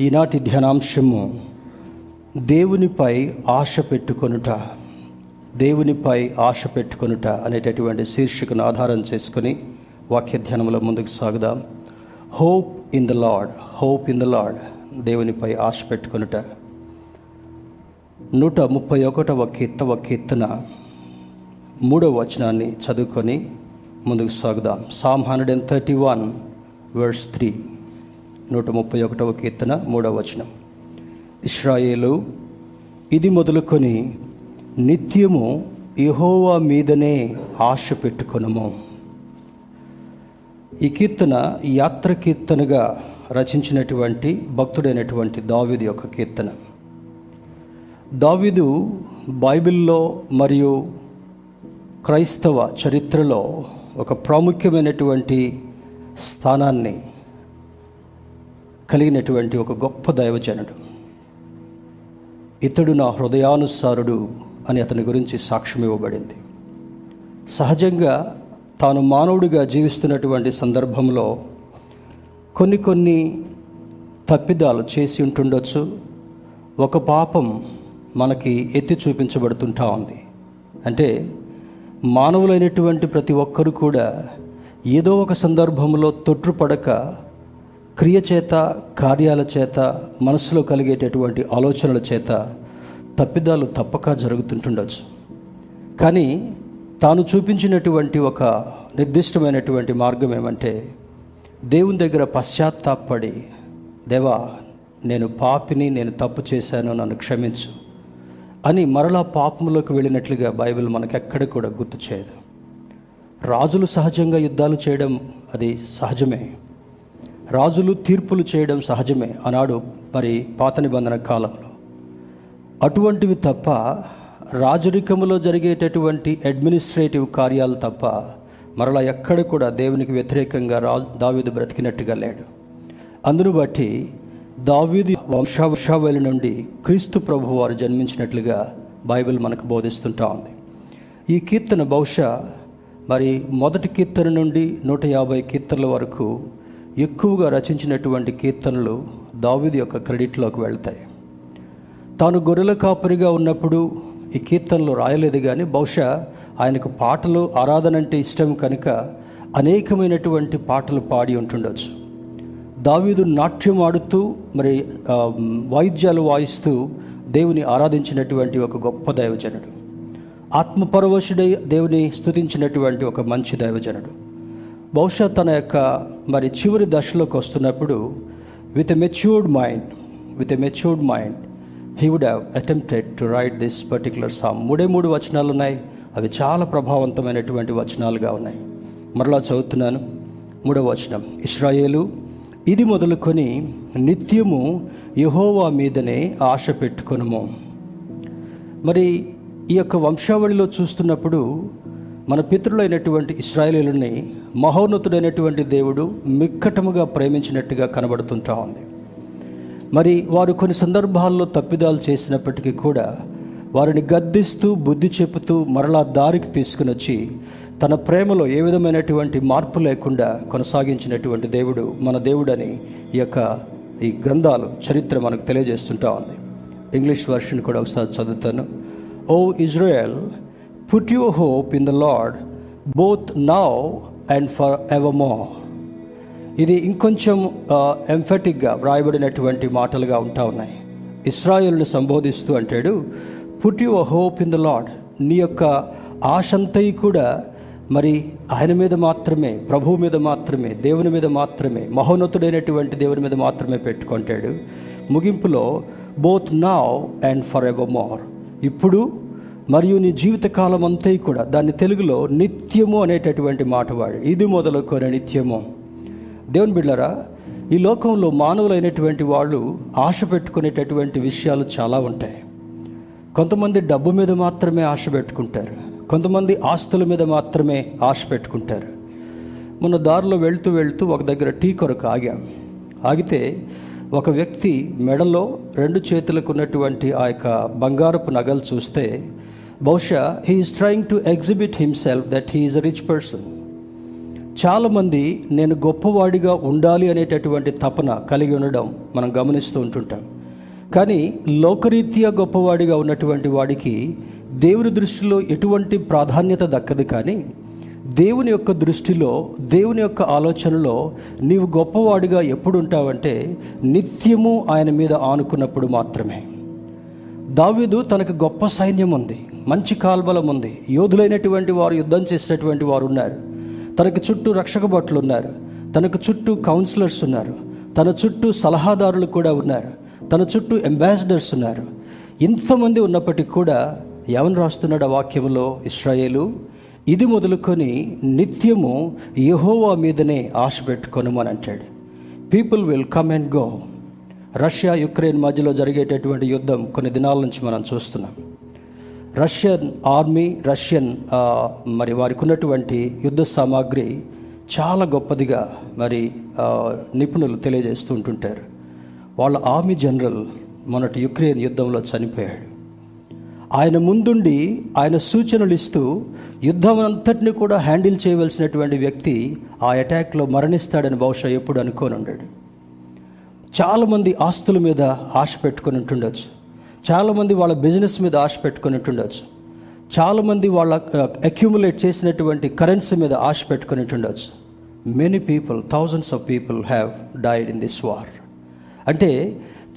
ఈనాటి ధ్యానాంశము దేవునిపై ఆశ పెట్టుకొనుట దేవునిపై ఆశ పెట్టుకొనుట అనేటటువంటి శీర్షికను ఆధారం చేసుకుని వాక్య ధ్యానంలో ముందుకు సాగుదాం. Hope in the Lord hope in the Lord దేవునిపై ఆశ పెట్టుకొనుట. నూట ముప్పై ఒకటవ కీర్తవ కీర్తన మూడవ వచనాన్ని చదువుకొని ముందుకు సాగుదాం. Psalm hundred and thirty one verse three నూట ముప్పై ఒకటవ కీర్తన మూడవ వచనం. ఇస్రాయేలు ఇది మొదలుకొని నిత్యము యహోవా మీదనే ఆశ పెట్టుకొనము. ఈ కీర్తన యాత్ర కీర్తనగా రచించినటువంటి భక్తుడైనటువంటి దావిది యొక్క కీర్తన. దావిదు బైబిల్లో మరియు క్రైస్తవ చరిత్రలో ఒక ప్రాముఖ్యమైనటువంటి స్థానాన్ని కలిగినటువంటి ఒక గొప్ప దైవజనుడు. ఇతడు నా హృదయానుసారుడు అని అతని గురించి సాక్ష్యం ఇవ్వబడింది. సహజంగా తాను మానవుడిగా జీవిస్తున్నటువంటి సందర్భంలో కొన్ని కొన్ని తప్పిదాలు చేసి ఉంటుండొచ్చు. ఒక పాపం మనకి ఎత్తి చూపించబడుతుంటా ఉంది. అంటే మానవులైనటువంటి ప్రతి ఒక్కరు కూడా ఏదో ఒక సందర్భంలో తొట్టుపడక క్రియ చేత కార్యాల చేత మనసులో కలిగేటటువంటి ఆలోచనల చేత తప్పిదాలు తప్పక జరుగుతుంటుండొచ్చు. కానీ తాను చూపించినటువంటి ఒక నిర్దిష్టమైనటువంటి మార్గం ఏమంటే దేవుని దగ్గర పశ్చాత్తాపడి దేవా నేను పాపిని నేను తప్పు చేశాను నన్ను క్షమించు అని మరలా పాపంలోకి వెళ్ళినట్లుగా బైబిల్ మనకెక్కడ కూడా గుర్తు చేయదు. రాజులు సహజంగా యుద్ధాలు చేయడం అది సహజమే. రాజులు తీర్పులు చేయడం సహజమే ఆనాడు మరి పాత నిబంధన కాలంలో. అటువంటివి తప్ప రాజరికములో జరిగేటటువంటి అడ్మినిస్ట్రేటివ్ కార్యాలు తప్ప మరలా ఎక్కడ కూడా దేవునికి వ్యతిరేకంగా రా దావీదు బ్రతికినట్టుగా లేడు. అందును బట్టి దావీది వంశావశావళి నుండి క్రీస్తు ప్రభు వారు జన్మించినట్లుగా బైబిల్ మనకు బోధిస్తుంటా ఉంది. ఈ కీర్తన బహుశా మరి మొదటి కీర్తన నుండి నూట యాభై కీర్తనల వరకు ఎక్కువగా రచించినటువంటి కీర్తనలు దావిది యొక్క క్రెడిట్లోకి వెళ్తాయి. తాను గొర్రెల కాపరిగా ఉన్నప్పుడు ఈ కీర్తనలు రాయలేదు కానీ బహుశా ఆయనకు పాటలు ఆరాధన అంటే ఇష్టం కనుక అనేకమైనటువంటి పాటలు పాడి ఉంటుండొచ్చు. దావీదు నాట్యం ఆడుతూ మరి వాయిద్యాలు వాయిస్తూ దేవుని ఆరాధించినటువంటి ఒక గొప్ప దైవజనుడు. ఆత్మపరవశుడై దేవుని స్థుతించినటువంటి ఒక మంచి దైవజనుడు. బహుశా తన యొక్క మరి చివరి దశలోకి వస్తున్నప్పుడు with a matured mind with a matured mind he would have attempted to write this particular psalm మూడే మూడు వచనాలు ఉన్నాయి. అవి చాలా ప్రభావవంతమైనటువంటి వచనాలుగా ఉన్నాయి. మరలా చదువుతున్నాను. మూడవ వచనం. ఇస్రాయేలు ఇది మొదలుకొని నిత్యము యహోవా మీదనే ఆశ పెట్టుకొనుము. మరి ఈ యొక్క వంశావళిలో చూస్తున్నప్పుడు మన పితృలైనటువంటి ఇస్రాయేలీలని మహోన్నతుడైనటువంటి దేవుడు మిక్కటముగా ప్రేమించినట్టుగా కనబడుతుంటా ఉంది. మరి వారు కొన్ని సందర్భాల్లో తప్పిదాలు చేసినప్పటికీ కూడా వారిని గద్దిస్తూ బుద్ధి చెబుతూ మరలా దారికి తీసుకుని వచ్చి తన ప్రేమలో ఏ విధమైనటువంటి మార్పు లేకుండా కొనసాగించినటువంటి దేవుడు మన దేవుడని ఈ యొక్క ఈ గ్రంథాలు చరిత్ర మనకు తెలియజేస్తుంటా ఉంది. ఇంగ్లీష్ వర్షన్ కూడా ఒకసారి చదువుతాను. O Israel put your hope in the Lord both now and for ever ఇది ఇంకొంచెం ఎంఫటిక్గా వ్రాయబడినటువంటి మాటలుగా ఉంటా ఉన్నాయి. ఇస్రాయల్ను సంబోధిస్తూ అంటాడు put your hope in the Lord నీ యొక్క ఆశంతయి కూడా మరి ఆయన మీద మాత్రమే ప్రభువు మీద మాత్రమే దేవుని మీద మాత్రమే మహోన్నతుడైనటువంటి దేవుని మీద మాత్రమే పెట్టుకుంటాడు. ముగింపులో both now and for ever more ఇప్పుడు మరియు నీ జీవితకాలం అంతా కూడా దాన్ని తెలుగులో నిత్యము అనేటటువంటి మాట వాడు. ఇది మొదలుకొని నిత్యము. దేవుని బిడ్డరా ఈ లోకంలో మానవులైనటువంటి వాళ్ళు ఆశ పెట్టుకునేటటువంటి విషయాలు చాలా ఉంటాయి. కొంతమంది డబ్బు మీద మాత్రమే ఆశ పెట్టుకుంటారు. కొంతమంది ఆస్తుల మీద మాత్రమే ఆశ పెట్టుకుంటారు. మొన్న దారిలో వెళ్తూ వెళ్తూ ఒక దగ్గర టీ కొరకు ఆగాం. ఆగితే ఒక వ్యక్తి మెడలో రెండు చేతులకు ఉన్నటువంటి ఆ యొక్క బంగారపు నగలు చూస్తే బహుశా he's trying to exhibit himself that he's a rich person చాలామంది నేను గొప్పవాడిగా ఉండాలి అనేటటువంటి తపన కలిగి ఉండడం మనం గమనిస్తూ ఉంటుంటాం. కానీ లోకరీత్యా గొప్పవాడిగా ఉన్నటువంటి వాడికి దేవుని దృష్టిలో ఎటువంటి ప్రాధాన్యత దక్కదు కానీ దేవుని యొక్క దృష్టిలో దేవుని యొక్క ఆలోచనలో నీవు గొప్పవాడిగా ఎప్పుడు ఉంటావంటే నిత్యము ఆయన మీద ఆనుకున్నప్పుడు మాత్రమే. దావీదు తనకు గొప్ప సైన్యం ఉంది. మంచి కాల్బలం ఉంది. యోధులైనటువంటి వారు యుద్ధం చేసినటువంటి వారు ఉన్నారు. తనకు చుట్టూ రక్షక భటులు ఉన్నారు. తనకు చుట్టూ కౌన్సిలర్స్ ఉన్నారు. తన చుట్టూ సలహాదారులు కూడా ఉన్నారు. తన చుట్టూ అంబాసిడర్స్ ఉన్నారు. ఇంతమంది ఉన్నప్పటికీ కూడా ఎవరు రాస్తున్నాడు ఆ వాక్యంలో ఇస్రాయేలు? ఇది మొదలుకొని నిత్యము యహోవా మీదనే ఆశ పెట్టుకొనమని అంటాడు. People will come and go Russia Ukraine మధ్యలో జరిగేటటువంటి యుద్ధం కొన్ని దినాల నుంచి మనం చూస్తున్నాం. రష్యన్ ఆర్మీ రష్యన్ మరి వారికి ఉన్నటువంటి యుద్ధ సామాగ్రి చాలా గొప్పదిగా మరి నిపుణులు తెలియజేస్తూ ఉంటుంటారు. వాళ్ళ ఆర్మీ జనరల్ మొన్నటి యుక్రెయిన్ యుద్ధంలో చనిపోయాడు. ఆయన ముందుండి ఆయన సూచనలు ఇస్తూ యుద్ధం అంతటిని కూడా హ్యాండిల్ చేయవలసినటువంటి వ్యక్తి ఆ అటాక్లో మరణిస్తాడని బహుశా ఎప్పుడు అనుకోని ఉండాడు చాలామంది ఆస్తుల మీద ఆశ పెట్టుకుని ఉంటుండొచ్చు. చాలామంది వాళ్ళ బిజినెస్ మీద ఆశ పెట్టుకొని ఉండవచ్చు చాలామంది వాళ్ళ అక్యుములేట్ చేసినటువంటి కరెన్సీ మీద ఆశ పెట్టుకొని ఉండవచ్చు many people thousands of people have died in this war అంటే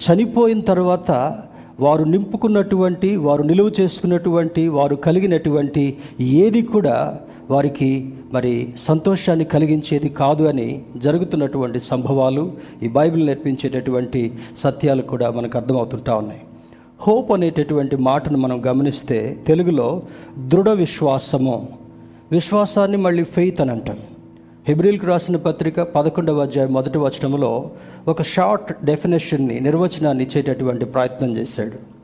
చనిపోయిన తర్వాత వారు నింపుకున్నటువంటి వారు నిలువ చేసుకున్నటువంటి వారు కలిగినటువంటి ఏది కూడా వారికి మరి సంతోషాన్ని కలిగించేది కాదు అని జరుగుతున్నటువంటి సంభవాలు ఈ బైబిల్ నేర్పించేటటువంటి సత్యాలు కూడా మనకు అర్థమవుతుంటా ఉన్నాయి. హోప్ అనేటటువంటి మాటను మనం గమనిస్తే తెలుగులో దృఢ విశ్వాసము. విశ్వాసాన్ని మళ్ళీ ఫెయిత్ అని అంటాం. హిబ్రిల్కి రాసిన పత్రిక పదకొండవ అధ్యాయం మొదటి వచనంలో ఒక షార్ట్ డెఫినేషన్ని నిర్వచనాన్ని ఇచ్చేటటువంటి ప్రయత్నం చేశాడు.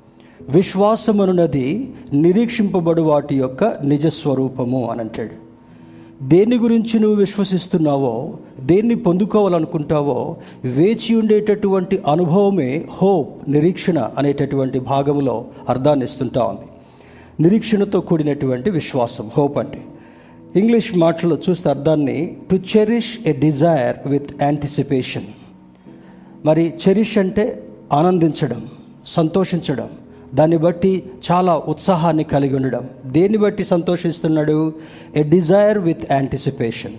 విశ్వాసమనున్నది నిరీక్షింపబడు వాటి యొక్క నిజస్వరూపము అని అంటాడు. దేని గురించి నువ్వు విశ్వసిస్తున్నావో దేన్ని పొందుకోవాలనుకుంటావో వేచి ఉండేటటువంటి అనుభవమే హోప్ నిరీక్షణ అనేటటువంటి భాగంలో అర్థాన్ని ఇస్తుంటా ఉంది. నిరీక్షణతో కూడినటువంటి విశ్వాసం హోప్ అంటే. ఇంగ్లీష్ మాటలో చూస్తే అర్థాన్ని to cherish a desire with anticipation మరి చెరిష్ అంటే ఆనందించడం సంతోషించడం దాన్ని బట్టి చాలా ఉత్సాహాన్ని కలిగి ఉండడం. దేన్ని బట్టి సంతోషిస్తున్నాడు? ఎ డిజైర్ విత్ యాంటిసిపేషన్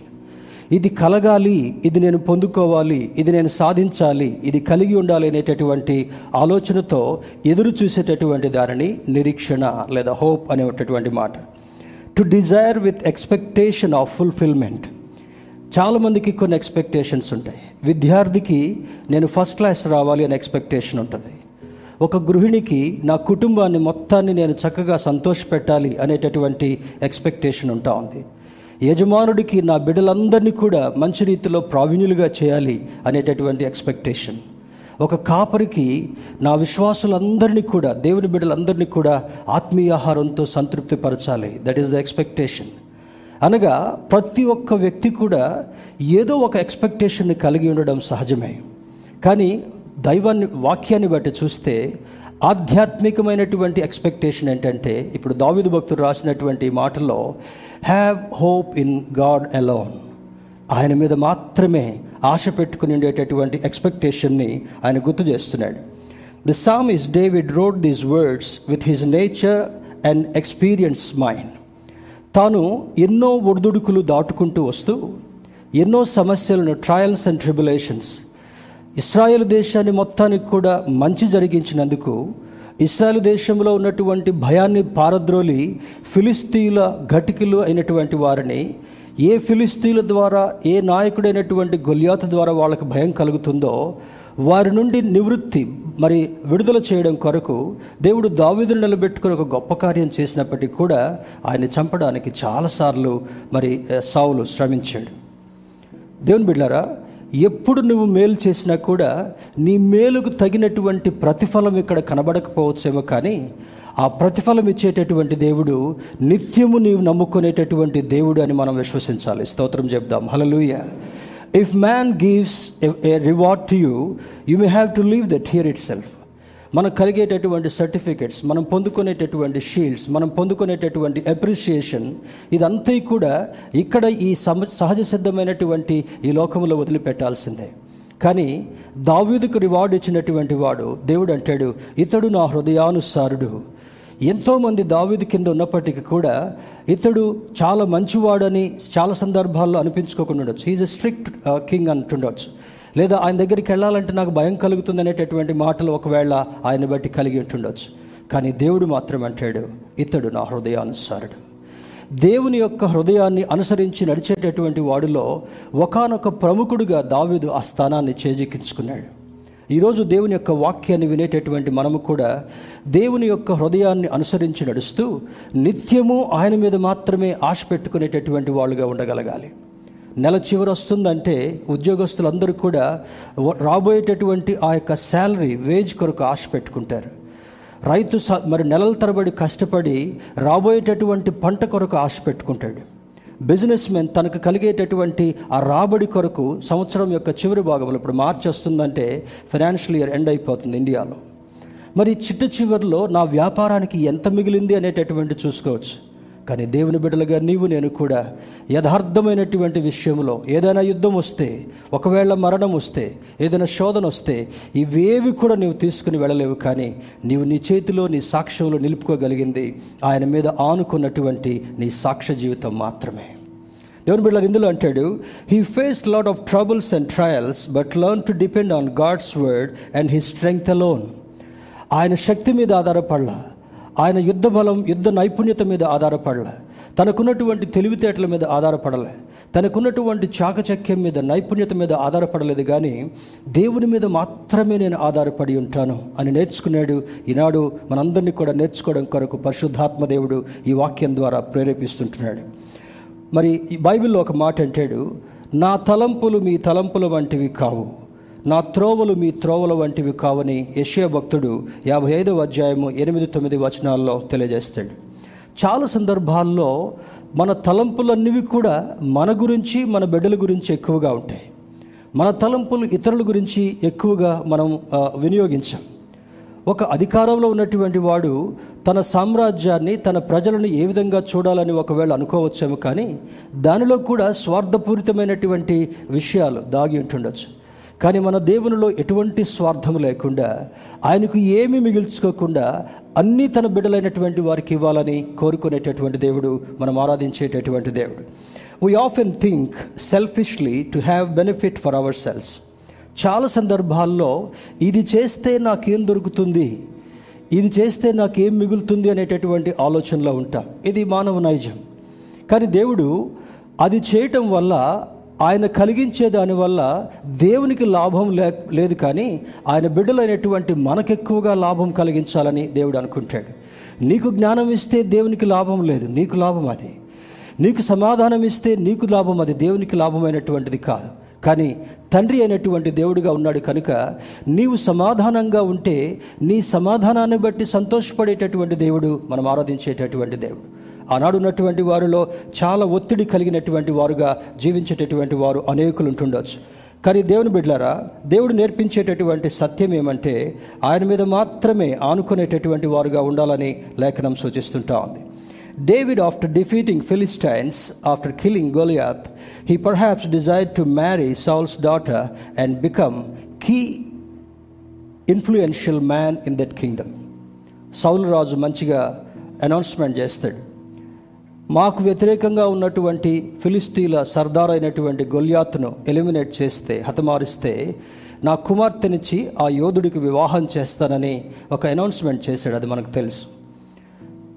ఇది కలగాలి ఇది నేను పొందుకోవాలి ఇది నేను సాధించాలి ఇది కలిగి ఉండాలి అనేటటువంటి ఆలోచనతో ఎదురు చూసేటటువంటి దానిని నిరీక్షణ లేదా హోప్ అనేటటువంటి మాట. To desire with expectation of fulfilment చాలామందికి కొన్ని ఎక్స్పెక్టేషన్స్ ఉంటాయి. విద్యార్థికి నేను ఫస్ట్ క్లాస్ రావాలి అనే ఎక్స్పెక్టేషన్ ఉంటుంది. ఒక గృహిణికి నా కుటుంబాన్ని మొత్తాన్ని నేను చక్కగా సంతోషపెట్టాలి అనేటటువంటి ఎక్స్పెక్టేషన్ ఉంటా ఉంది. యజమానుడికి నా బిడ్డలందరినీ కూడా మంచి రీతిలో ప్రావీణ్యులుగా చేయాలి అనేటటువంటి ఎక్స్పెక్టేషన్ ఒక కాపరికి నా విశ్వాసులందరినీ కూడా దేవుని బిడ్డలందరినీ కూడా ఆత్మీయ ఆహారంతో సంతృప్తిపరచాలి. దట్ ఈస్ ద ఎక్స్పెక్టేషన్ అనగా ప్రతి ఒక్క వ్యక్తి కూడా ఏదో ఒక ఎక్స్పెక్టేషన్ కలిగి ఉండడం సహజమే. కానీ దైవాన్ని వాక్యాన్ని బట్టి చూస్తే ఆధ్యాత్మికమైనటువంటి ఎక్స్పెక్టేషన్ ఏంటంటే ఇప్పుడు దావిదు భక్తుడు రాసినటువంటి మాటలో have hope in God alone ఆయన మీద మాత్రమే ఆశ పెట్టుకుని ఉండేటటువంటి ఎక్స్పెక్టేషన్ని ఆయన గుర్తు చేస్తున్నాడు. The psalm is David wrote these words with his nature and experience mind తాను ఎన్నో ఒడిదుడుకులు దాటుకుంటూ వస్తూ ఎన్నో సమస్యలను ట్రయల్స్ అండ్ ట్రిబులేషన్స్ ఇస్రాయేల్ దేశాన్ని మొత్తానికి కూడా మంచి జరిగించినందుకు ఇస్రాయల్ దేశంలో ఉన్నటువంటి భయాన్ని పారద్రోలి ఫిలిస్తీన్ల ఘటికలు అయినటువంటి వారిని ఏ ఫిలిస్తీన్ల ద్వారా ఏ నాయకుడైనటువంటి గొల్యాత ద్వారా వాళ్ళకు భయం కలుగుతుందో వారి నుండి నివృత్తి మరి విడుదల చేయడం కొరకు దేవుడు దావీదును నిలబెట్టుకుని ఒక గొప్ప కార్యం చేసినప్పటికీ కూడా ఆయన చంపడానికి చాలాసార్లు మరి సావులు శ్రమించాడు. దేవుని బిడ్డారా ఎప్పుడు నువ్వు మేలు చేసినా కూడా నీ మేలుకు తగినటువంటి ప్రతిఫలం ఇక్కడ కనబడకపోవచ్చేమో కానీ ఆ ప్రతిఫలం ఇచ్చేటటువంటి దేవుడు నిత్యము నీవు నమ్ముకునేటటువంటి దేవుడు అని మనం విశ్వసించాలి. స్తోత్రం చెప్దాం. Hallelujah if man gives a reward to you you may have to leave that here itself మనకు కలిగేటటువంటి సర్టిఫికెట్స్ మనం పొందుకునేటటువంటి షీల్డ్స్ మనం పొందుకునేటటువంటి అప్రిసియేషన్ ఇదంతా కూడా ఇక్కడ ఈ సమ సహజ సిద్ధమైనటువంటి ఈ లోకంలో వదిలిపెట్టాల్సిందే. కానీ దావ్యూదుకు రివార్డు ఇచ్చినటువంటి వాడు దేవుడు అంటాడు ఇతడు నా హృదయానుసారుడు. ఎంతోమంది దావీదు కింద ఉన్నప్పటికీ కూడా ఇతడు చాలా మంచివాడని చాలా సందర్భాల్లో అనిపించుకోకుండా ఉండొచ్చు. ఈజ్ ఎ స్ట్రిక్ట్ కింగ్ అంటుండొచ్చు. లేదా ఆయన దగ్గరికి వెళ్ళాలంటే నాకు భయం కలుగుతుంది అనేటటువంటి మాటలు ఒకవేళ ఆయన బట్టి కలిగి ఉంటుండొచ్చు. కానీ దేవుడు మాత్రం అంటాడు ఇతడు నా హృదయానుసారుడు. దేవుని యొక్క హృదయాన్ని అనుసరించి నడిచేటటువంటి వాడిలో ఒకనొక ప్రముఖుడుగా దావీదు ఆ స్థానాన్ని చేజిక్కించుకున్నాడు. ఈరోజు దేవుని యొక్క వాక్యాన్ని వినేటటువంటి మనము కూడా దేవుని యొక్క హృదయాన్ని అనుసరించి నడుస్తూ నిత్యము ఆయన మీద మాత్రమే ఆశ పెట్టుకునేటటువంటి వాళ్ళుగా ఉండగలగాలి. నెల చివరి వస్తుందంటే ఉద్యోగస్తులందరూ కూడా రాబోయేటటువంటి ఆ యొక్క శాలరీ వేజ్ కొరకు ఆశ పెట్టుకుంటారు. రైతు మరి నెలల తరబడి కష్టపడి రాబోయేటటువంటి పంట కొరకు ఆశ పెట్టుకుంటాడు. బిజినెస్ మెన్ తనకు కలిగేటటువంటి ఆ రాబడి కొరకు సంవత్సరం యొక్క చివరి భాగంలో ఇప్పుడు మార్చి వస్తుందంటే ఫైనాన్షియల్ ఇయర్ ఎండ్ అయిపోతుంది ఇండియాలో. మరి చిట్ట చివరిలో నా వ్యాపారానికి ఎంత మిగిలింది అనేటటువంటి చూసుకోవచ్చు. కానీ దేవుని బిడ్డలుగా నీవు నేను కూడా యథార్థమైనటువంటి విషయంలో ఏదైనా యుద్ధం వస్తే ఒకవేళ మరణం వస్తే ఏదైనా శోధన వస్తే ఇవేవి కూడా నీవు తీసుకుని వెళ్ళలేవు కానీ నీవు నీ చేతిలో నీ సాక్ష్యంలో నిలుపుకోగలిగింది ఆయన మీద ఆనుకున్నటువంటి నీ సాక్ష్య జీవితం మాత్రమే. దేవుని బిడ్డలు ఇందులో అంటాడు he face lot of troubles and trials but learn to depend on God's word and he strength alone ఆయన శక్తి మీద ఆధారపడలా. ఆయన యుద్ధ బలం యుద్ధ నైపుణ్యత మీద ఆధారపడలే. తనకున్నటువంటి తెలివితేటల మీద ఆధారపడలే. తనకున్నటువంటి చాకచక్యం మీద నైపుణ్యత మీద ఆధారపడలేదు కానీ దేవుని మీద మాత్రమే నేను ఆధారపడి ఉంటాను అని నేర్చుకున్నాడు. ఈనాడు మనందరినీ కూడా నేర్చుకోవడం కొరకు పరిశుద్ధాత్మ దేవుడు ఈ వాక్యం ద్వారా ప్రేరేపిస్తుంటున్నాడు. మరి ఈ బైబిల్లో ఒక మాట అంటాడు నా తలంపులు మీ తలంపుల వంటివి కావు. నా త్రోవలు మీ త్రోవల వంటివి కావని యశయ భక్తుడు యాభై ఐదవ అధ్యాయము ఎనిమిది తొమ్మిది వచనాల్లో తెలియజేస్తాడు. చాలా సందర్భాల్లో మన తలంపులన్నీ కూడా మన గురించి మన బిడ్డల గురించి ఎక్కువగా ఉంటాయి. మన తలంపులు ఇతరుల గురించి ఎక్కువగా మనం వినియోగించాం. ఒక అధికారంలో ఉన్నటువంటి వాడు తన సామ్రాజ్యాన్ని తన ప్రజలను ఏ విధంగా చూడాలని ఒకవేళ అనుకోవచ్చేమో కానీ దానిలో కూడా స్వార్థపూరితమైనటువంటి విషయాలు దాగి ఉంటుండొచ్చు. కానీ మన దేవునిలో ఎటువంటి స్వార్థం లేకుండా ఆయనకు ఏమీ మిగిల్చుకోకుండా అన్నీ తన బిడ్డలైనటువంటి వారికి ఇవ్వాలని కోరుకునేటటువంటి దేవుడు మనం ఆరాధించేటటువంటి దేవుడు. We often think selfishly to have benefit for our selves చాలా సందర్భాల్లో ఇది చేస్తే నాకేం దొరుకుతుంది? ఇది చేస్తే నాకేం మిగులుతుంది అనేటటువంటి ఆలోచనలో ఉంటాం. ఇది మానవ నైజం. కానీ దేవుడు అది చేయటం వల్ల ఆయన కలిగించే దానివల్ల దేవునికి లాభం లే లేదు కానీ ఆయన బిడ్డలైనటువంటి మనకెక్కువగా లాభం కలిగించాలని దేవుడు అనుకుంటాడు. నీకు జ్ఞానం ఇస్తే దేవునికి లాభం లేదు నీకు లాభం అది. నీకు సమాధానం ఇస్తే నీకు లాభం అది దేవునికి లాభమైనటువంటిది కాదు. కానీ తండ్రి అయినటువంటి దేవుడిగా ఉన్నాడు కనుక నీవు సమాధానంగా ఉంటే నీ సమాధానాన్ని బట్టి సంతోషపడేటటువంటి దేవుడు మనం ఆరాధించేటటువంటి దేవుడు. ఆనాడు ఉన్నటువంటి వారిలో చాలా ఒత్తిడి కలిగినటువంటి వారుగా జీవించేటటువంటి వారు అనేకులు ఉంటుండొచ్చు కానీ దేవుని బిడ్లారా దేవుడు నేర్పించేటటువంటి సత్యం ఏమంటే ఆయన మీద మాత్రమే ఆనుకునేటటువంటి వారుగా ఉండాలని లేఖనం సూచిస్తుంటా ఉంది. David after defeating Philistines after killing Goliath he perhaps desire to marry Saul's daughter and become key influential man in that kingdom Saul రాజు మంచిగా అనౌన్స్మెంట్ చేస్తాడు. మాకు వ్యతిరేకంగా ఉన్నటువంటి ఫిలిస్తీన్ల సర్దార్ అయినటువంటి గొల్యాత్ను ఎలిమినేట్ చేస్తే హతమారిస్తే నా కుమార్తెనిచ్చి ఆ యోధుడికి వివాహం చేస్తానని ఒక అనౌన్స్మెంట్ చేశాడు అది మనకు తెలుసు.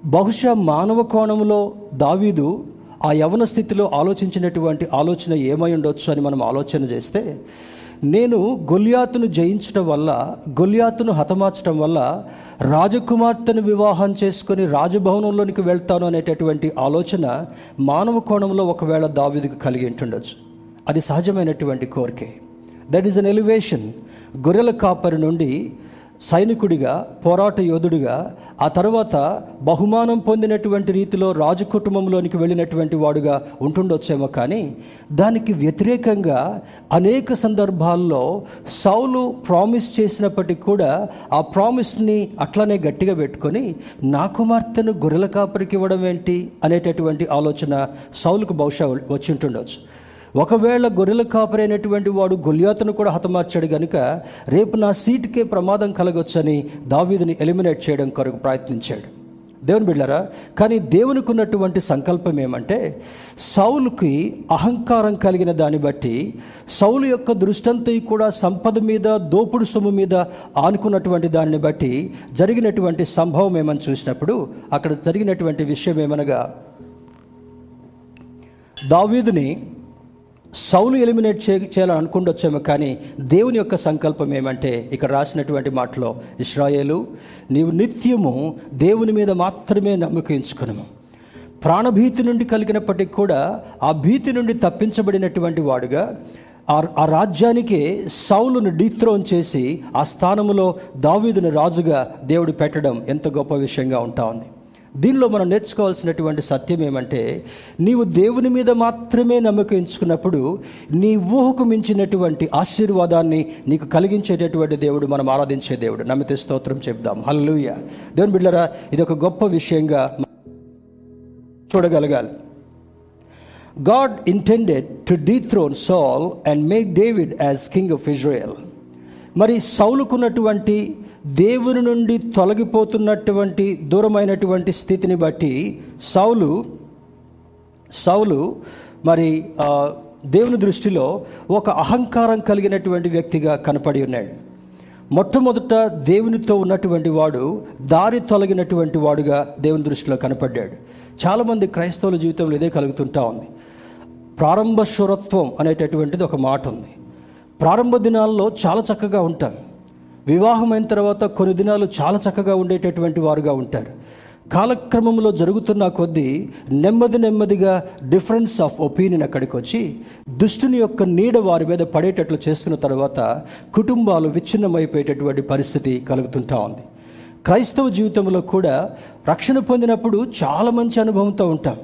బహుశా మానవ కోణంలో దావీదు ఆ యవన స్థితిలో ఆలోచించినటువంటి ఆలోచన ఏమై ఉండొచ్చు అని మనం ఆలోచన చేస్తే నేను గొలియాతును జయించటం వల్ల గొలియాతును హతమార్చడం వల్ల రాజకుమార్తెను వివాహం చేసుకుని రాజభవనంలోనికి వెళ్తాను అనేటటువంటి ఆలోచన మానవ కోణంలో ఒకవేళ దావిదికి కలిగి ఉంటుండొచ్చు. అది సహజమైనటువంటి కోరికే. దట్ ఈస్ అన్ ఎలివేషన్ గొర్రెల కాపరి నుండి సైనికుడిగా పోరాట యోధుడిగా ఆ తర్వాత బహుమానం పొందినటువంటి రీతిలో రాజు కుటుంబంలోనికి వెళ్ళినటువంటి వాడుగా ఉంటుండొచ్చేమో కానీ దానికి వ్యతిరేకంగా అనేక సందర్భాల్లో సౌలు ప్రామిస్ చేసినప్పటికీ కూడా ఆ ప్రామిస్ని అట్లనే గట్టిగా పెట్టుకొని నా కుమార్తెను గొర్రెల కాపరికి ఇవ్వడం ఏంటి అనేటటువంటి ఆలోచన సౌలుకు బహుశా వచ్చి ఉంటుండొచ్చు. ఒకవేళ గొర్రెల కాపరైనటువంటి వాడు గొల్యాతను కూడా హతమార్చాడు గనుక రేపు నా సీటుకే ప్రమాదం కలగొచ్చని దావీదుని ఎలిమినేట్ చేయడం కొరకు ప్రయత్నించాడు. దేవుని బిడ్డారా కానీ దేవునికి ఉన్నటువంటి సంకల్పం ఏమంటే సౌలుకి అహంకారం కలిగిన దాన్ని బట్టి సౌలు యొక్క దృష్టంతో కూడా సంపద మీద దోపుడు సొమ్ము మీద ఆనుకున్నటువంటి దానిని బట్టి జరిగినటువంటి సంభవం ఏమని చూసినప్పుడు అక్కడ జరిగినటువంటి విషయం ఏమనగా దావీదుని సౌలు ఎలిమినేట్ చే చేయాలని అనుకుండొచ్చేమో కానీ దేవుని యొక్క సంకల్పం ఏమంటే ఇక్కడ రాసినటువంటి మాటలో ఇస్రాయేలు నీవు నిత్యము దేవుని మీద మాత్రమే నమ్మకించుకును ప్రాణభీతి నుండి కలిగినప్పటికీ కూడా ఆ భీతి నుండి తప్పించబడినటువంటి వాడుగా ఆ రాజ్యానికే సౌలును డీత్రోన్ చేసి ఆ స్థానములో దావీదుని రాజుగా దేవుడు పెట్టడం ఎంత గొప్ప విషయంగా ఉంటా ఉంది. దీనిలో మనం నేర్చుకోవాల్సినటువంటి సత్యం ఏమంటే నీవు దేవుని మీద మాత్రమే నమ్మకం ఎంచుకున్నప్పుడు నీ ఊహకు మించినటువంటి ఆశీర్వాదాన్ని నీకు కలిగించేటటువంటి దేవుడు మనం ఆరాధించే దేవుడు. నమ్మితే స్తోత్రం చెప్దాం. హల్లుయ దేవుని బిడ్డరా ఇది ఒక గొప్ప విషయంగా చూడగలగాలి. God intended to dethrone Saul and make David as king of Israel మరి సౌలుకున్నటువంటి దేవుని నుండి తొలగిపోతున్నటువంటి దూరమైనటువంటి స్థితిని బట్టి సౌలు సౌలు మరి దేవుని దృష్టిలో ఒక అహంకారం కలిగినటువంటి వ్యక్తిగా కనపడి ఉన్నాడు. మొట్టమొదట దేవునితో ఉన్నటువంటి వాడు దారి తొలగినటువంటి వాడుగా దేవుని దృష్టిలో కనపడ్డాడు. చాలామంది క్రైస్తవుల జీవితంలో ఇదే కలుగుతుంటా ఉంది. ప్రారంభ శురత్వం అనేటటువంటిది ఒక మాట ఉంది. ప్రారంభ దినాల్లో చాలా చక్కగా ఉంటాను వివాహమైన తర్వాత కొన్ని దినాలు చాలా చక్కగా ఉండేటటువంటి వారుగా ఉంటారు. కాలక్రమంలో జరుగుతున్న కొద్దీ నెమ్మది నెమ్మదిగా డిఫరెన్స్ ఆఫ్ ఒపీనియన్ అక్కడికి వచ్చి దుష్టుని యొక్క నీడ వారి మీద పడేటట్లు చేసుకున్న తర్వాత కుటుంబాలు విచ్ఛిన్నమైపోయేటటువంటి పరిస్థితి కలుగుతుంటా ఉంది. క్రైస్తవ జీవితంలో కూడా రక్షణ పొందినప్పుడు చాలా మంచి అనుభవంతో ఉంటాం.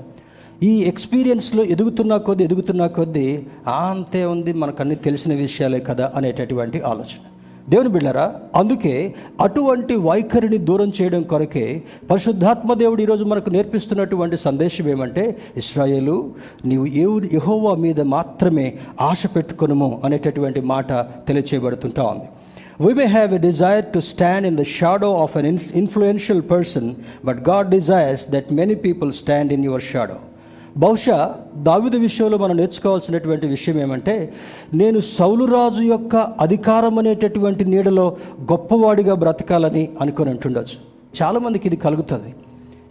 ఈ ఎక్స్పీరియన్స్లో ఎదుగుతున్న కొద్దీ ఎదుగుతున్న కొద్దీ అంతే ఉంది మనకన్నీ తెలిసిన విషయాలే కదా అనేటటువంటి ఆలోచన. దేవుని బిళ్ళరా అందుకే అటువంటి వైఖరిని దూరం చేయడం కొరకే పరిశుద్ధాత్మ దేవుడు ఈరోజు మనకు నేర్పిస్తున్నటువంటి సందేశం ఏమంటే ఇస్రాయేలు నీవు ఏ యహోవా మీద మాత్రమే ఆశ పెట్టుకునుము అనేటటువంటి మాట తెలియచేయబడుతుంటా ఉంది. We may have a desire to stand in the shadow of an influential person but God desires that many people stand in your shadow బహుశా దావిద విషయంలో మనం నేర్చుకోవాల్సినటువంటి విషయం ఏమంటే నేను సౌలురాజు యొక్క అధికారం అనేటటువంటి నీడలో గొప్పవాడిగా బ్రతకాలని అనుకుని అంటుండొచ్చు చాలామందికి ఇది కలుగుతుంది.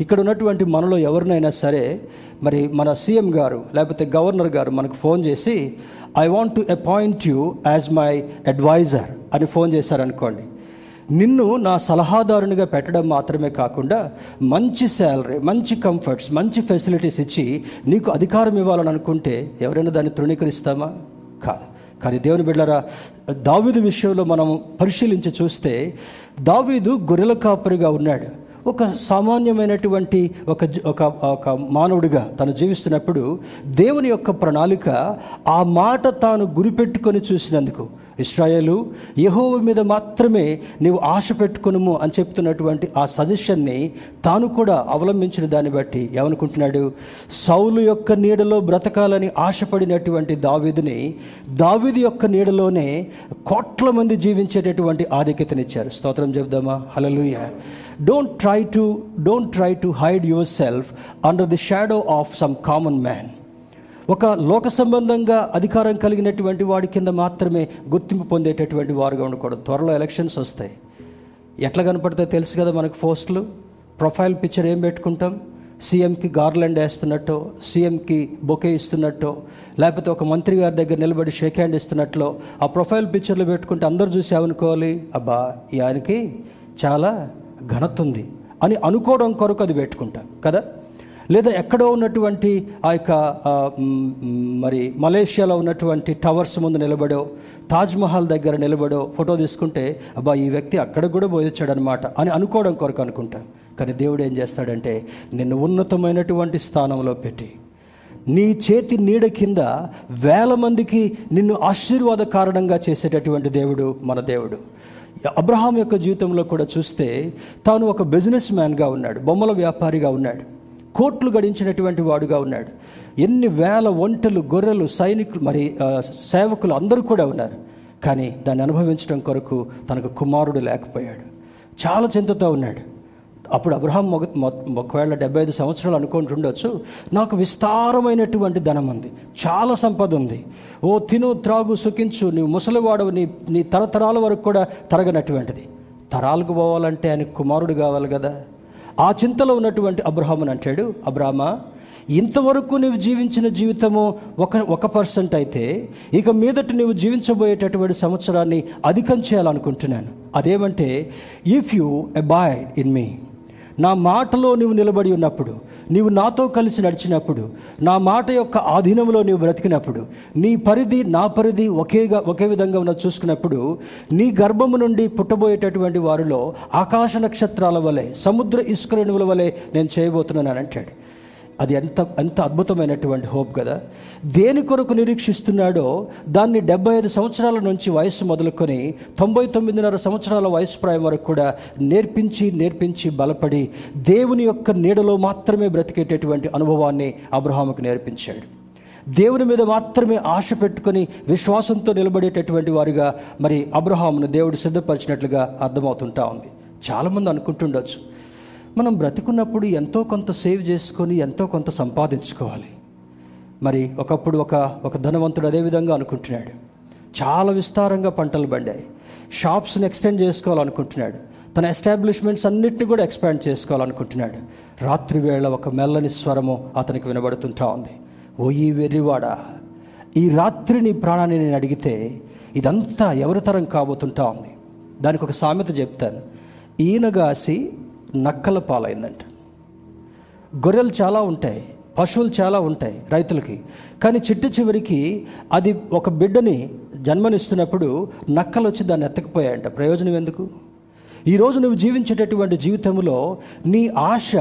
ఇక్కడ ఉన్నటువంటి మనలో ఎవరినైనా సరే మరి మన సీఎం గారు లేకపోతే గవర్నర్ గారు మనకు ఫోన్ చేసి I want to appoint you as my advisor అని ఫోన్ చేశారనుకోండి. నిన్ను నా సలహాదారునిగా పెట్టడం మాత్రమే కాకుండా మంచి శాలరీ మంచి కంఫర్ట్స్ మంచి ఫెసిలిటీస్ ఇచ్చి నీకు అధికారం ఇవ్వాలని అనుకుంటే ఎవరైనా దాన్ని తృణీకరిస్తామా? కాదు. కానీ దేవుని బిడ్డరా దావీదు విషయంలో మనం పరిశీలించి చూస్తే దావీదు గొర్రెల కాపరిగా ఉన్నాడు. ఒక సామాన్యమైనటువంటి ఒక ఒక ఒక మానవుడిగా తను జీవిస్తున్నప్పుడు దేవుని యొక్క ప్రణాళిక ఆ మాట తాను గురిపెట్టుకొని చూసినందుకు ఇస్రాయేలు యహోవ మీద మాత్రమే నీవు ఆశ పెట్టుకునుము అని చెప్తున్నటువంటి ఆ సజెషన్ని తాను కూడా అవలంబించిన దాన్ని బట్టి ఏమనుకుంటున్నాడు? సౌలు యొక్క నీడలో బ్రతకాలని ఆశపడినటువంటి దావీదుని దావీది యొక్క నీడలోనే కోట్ల మంది జీవించేటటువంటి ఆధిక్యతనిచ్చారు. స్తోత్రం చెప్దామా hallelujah don't try to don't try to hide yourself under the shadow of some common man ఒక లోక సంబంధంగా అధికారం కలిగినటువంటి వాడి కింద మాత్రమే గుర్తింపు పొందేటటువంటి వారుగా ఉండకూడదు. త్వరలో ఎలక్షన్స్ వస్తాయి. ఎట్లా కనపడితే తెలుసు కదా మనకు పోస్టులు. ప్రొఫైల్ పిక్చర్ ఏం పెట్టుకుంటాం? సీఎంకి గార్లాండ్ వేస్తున్నట్టో సీఎంకి బొకే ఇస్తున్నట్టో లేకపోతే ఒక మంత్రి గారి దగ్గర నిలబడి షేక్ హ్యాండ్ ఇస్తున్నట్లో ఆ ప్రొఫైల్ పిక్చర్లు పెట్టుకుంటే అందరు చూసి ఏమనుకోవాలి? అబ్బా ఈ ఆయనకి చాలా ఘనత ఉంది అని అనుకోవడం కొరకు అది పెట్టుకుంటాం. కదా? లేదా ఎక్కడో ఉన్నటువంటి ఆ యొక్క మరి మలేషియాలో ఉన్నటువంటి టవర్స్ ముందు నిలబడో తాజ్మహల్ దగ్గర నిలబడో ఫోటో తీసుకుంటే అబ్బా ఈ వ్యక్తి అక్కడ కూడా పోయొచ్చాడనమాట అని అనుకోవడం కొరకు అనుకుంటా. కానీ దేవుడు ఏం చేస్తాడంటే నిన్ను ఉన్నతమైనటువంటి స్థానంలో పెట్టి నీ చేతి నీడ కింద వేల మందికి నిన్ను ఆశీర్వాద కారణంగా చేసేటటువంటి దేవుడు మన దేవుడు. అబ్రహాం యొక్క జీవితంలో కూడా చూస్తే తాను ఒక బిజినెస్ మ్యాన్గా ఉన్నాడు బొమ్మల వ్యాపారిగా ఉన్నాడు. కోట్లు గడించినటువంటి వాడుగా ఉన్నాడు. ఎన్ని వేల ఒంటెలు గొర్రెలు సైనికులు మరి సేవకులు అందరూ కూడా ఉన్నారు. కానీ దాన్ని అనుభవించడం కొరకు తనకు కుమారుడు లేకపోయాడు. చాలా చింతతో ఉన్నాడు. అప్పుడు అబ్రహాం మొగ ఒకవేళ డెబ్బై ఐదు సంవత్సరాలు అనుకుంటుండొచ్చు నాకు విస్తారమైనటువంటి ధనం ఉంది. చాలా సంపద ఉంది. ఓ తిను త్రాగు సుఖించు నీ ముసలివాడవు నీ నీ తరతరాల వరకు కూడా తరగనటువంటిది. తరాలకు పోవాలంటే ఆయనకు కుమారుడు కావాలి కదా. ఆ చింతలో ఉన్నటువంటి అబ్రహాముని అంటాడు అబ్రామా ఇంతవరకు నువ్వు జీవించిన జీవితము ఒక ఒక పర్సెంట్ అయితే ఇక మీదట నువ్వు జీవించబోయేటటువంటి సంవత్సరాన్ని అధికం చేయాలనుకుంటున్నాను. అదేమంటే if you abide in me నా మాటలో నువ్వు నిలబడి ఉన్నప్పుడు నీవు నాతో కలిసి నడిచినప్పుడు నా మాట యొక్క ఆధీనంలో నీవు బ్రతికినప్పుడు నీ పరిధి నా పరిధి ఒకేగా ఒకే విధంగా ఉన్న చూసుకున్నప్పుడు నీ గర్భము నుండి పుట్టబోయేటటువంటి వారిలో ఆకాశ నక్షత్రాల వలె సముద్ర ఇసుకరేణువుల వలె నేను చేయబోతున్నాను అని అంటాడు. అది ఎంత ఎంత అద్భుతమైనటువంటి హోప్ కదా? దేని కొరకు నిరీక్షిస్తున్నాడో దాన్ని డెబ్బై ఐదు సంవత్సరాల నుంచి వయస్సు మొదలుకొని తొంభై తొమ్మిదిన్నర సంవత్సరాల వయసు ప్రాయం వరకు కూడా నేర్పించి నేర్పించి బలపడి దేవుని యొక్క నీడలో మాత్రమే బ్రతికేటటువంటి అనుభవాన్ని అబ్రహాముకు నేర్పించాడు. దేవుని మీద మాత్రమే ఆశ పెట్టుకొని విశ్వాసంతో నిలబడేటటువంటి వారిగా మరి అబ్రహామును దేవుడు సిద్ధపరిచినట్లుగా అర్థమవుతుంటా ఉంది. చాలామంది అనుకుంటుండొచ్చు. మనం బ్రతికున్నప్పుడు ఎంతో కొంత సేవ్ చేసుకొని ఎంతో కొంత సంపాదించుకోవాలి. మరి ఒకప్పుడు ఒక ఒక ధనవంతుడు అదేవిధంగా అనుకుంటున్నాడు. చాలా విస్తారంగా పంటలు పండాయి. షాప్స్ని ఎక్స్టెండ్ చేసుకోవాలనుకుంటున్నాడు. తన ఎస్టాబ్లిష్మెంట్స్ అన్నిటిని కూడా ఎక్స్పాండ్ చేసుకోవాలనుకుంటున్నాడు. రాత్రి వేళ ఒక మెల్లని స్వరము అతనికి వినబడుతుంటా ఉంది. ఓ ఈ వెర్రివాడా ఈ రాత్రి నీ ప్రాణాన్ని నేను అడిగితే ఇదంతా ఎవరి తరం కాబోతుంటా ఉంది? దానికి ఒక సామెత చెప్తాను. ఈనగాసి నక్కల పాలైందంట. గొర్రెలు చాలా ఉంటాయి పశువులు చాలా ఉంటాయి రైతులకి. కానీ చిట్టు చివరికి అది ఒక బిడ్డని జన్మనిస్తున్నప్పుడు నక్కలు వచ్చి దాన్ని ఎత్తకపోయాయంట. ప్రయోజనం ఎందుకు? ఈరోజు నువ్వు జీవించేటటువంటి జీవితంలో నీ ఆశ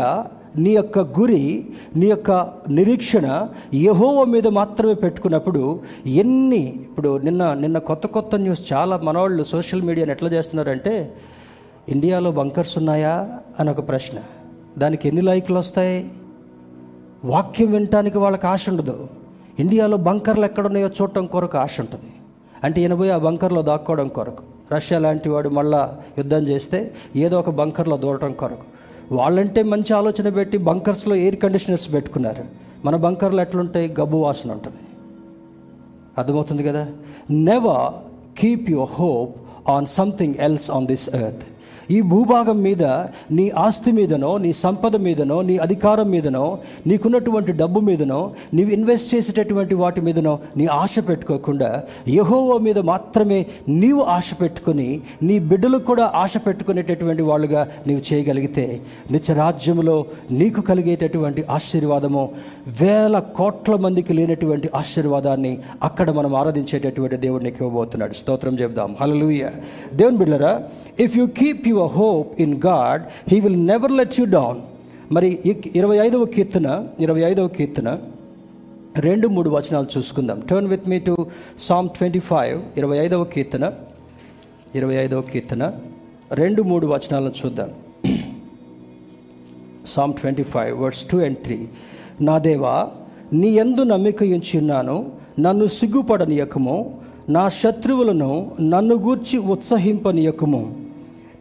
నీ యొక్క గురి నీ యొక్క నిరీక్షణ యహోవ మీద మాత్రమే పెట్టుకున్నప్పుడు ఎన్ని ఇప్పుడు నిన్న నిన్న కొత్త కొత్త న్యూస్ చాలా మనవాళ్ళు సోషల్ మీడియాని ఎట్లా చేస్తున్నారంటే ఇండియాలో బంకర్స్ ఉన్నాయా అని ఒక ప్రశ్న. దానికి ఎన్ని లైక్లు వస్తాయి? వాక్యం వినటానికి వాళ్ళకి ఆశ ఉండదు. ఇండియాలో బంకర్లు ఎక్కడున్నాయో చూడటం కొరకు ఆశ ఉంటుంది. అంటే ఈయన పోయి ఆ బంకర్లో దాక్కోవడం కొరకు. రష్యా లాంటి వాడు మళ్ళా యుద్ధం చేస్తే ఏదో ఒక బంకర్లో దూడటం కొరకు. వాళ్ళంటే మంచి ఆలోచన పెట్టి బంకర్స్లో ఎయిర్ కండిషనర్స్ పెట్టుకున్నారు. మన బంకర్లు ఎట్లుంటాయి? గబ్బు వాసన ఉంటుంది. అర్థమవుతుంది కదా? Never keep your hope on something else on this earth ఈ భూభాగం మీద నీ ఆస్తి మీదనో నీ సంపద మీదనో నీ అధికారం మీదనో నీకున్నటువంటి డబ్బు మీదనో నీవు ఇన్వెస్ట్ చేసేటటువంటి వాటి మీదనో నీ ఆశ పెట్టుకోకుండా యహోవో మీద మాత్రమే నీవు ఆశ పెట్టుకుని నీ బిడ్డలు కూడా ఆశ పెట్టుకునేటటువంటి వాళ్ళుగా నీవు చేయగలిగితే నిత్యరాజ్యంలో నీకు కలిగేటటువంటి ఆశీర్వాదము వేల కోట్ల మందికి లేనటువంటి ఆశీర్వాదాన్ని అక్కడ మనం ఆరాధించేటటువంటి దేవుడికి ఇవ్వబోతున్నాడు. స్తోత్రం చెప్దాం హల్లెలూయా దేవుని బిడ్డరా if you keep your hope in God he will never let you down మరి ఇక్- ఇరవై ఐదవ కీర్తన ఇరవై ఐదవ కీర్తన రెండు మూడు వచనాలు చూసుకుందాం. Turn with me to psalm twenty five ఇరవై ఐదవ కీర్తన ఇరవై ఐదవ కీర్తన రెండు మూడు వచనాలను చూద్దాం. Psalm twenty five verses two and three నా దేవా నీ ఎందు నమ్మిక ఉంచి ఉన్నాను నన్ను సిగ్గుపడనియకము నా శత్రువులను నన్ను గూర్చి ఉత్సహింపనియకము.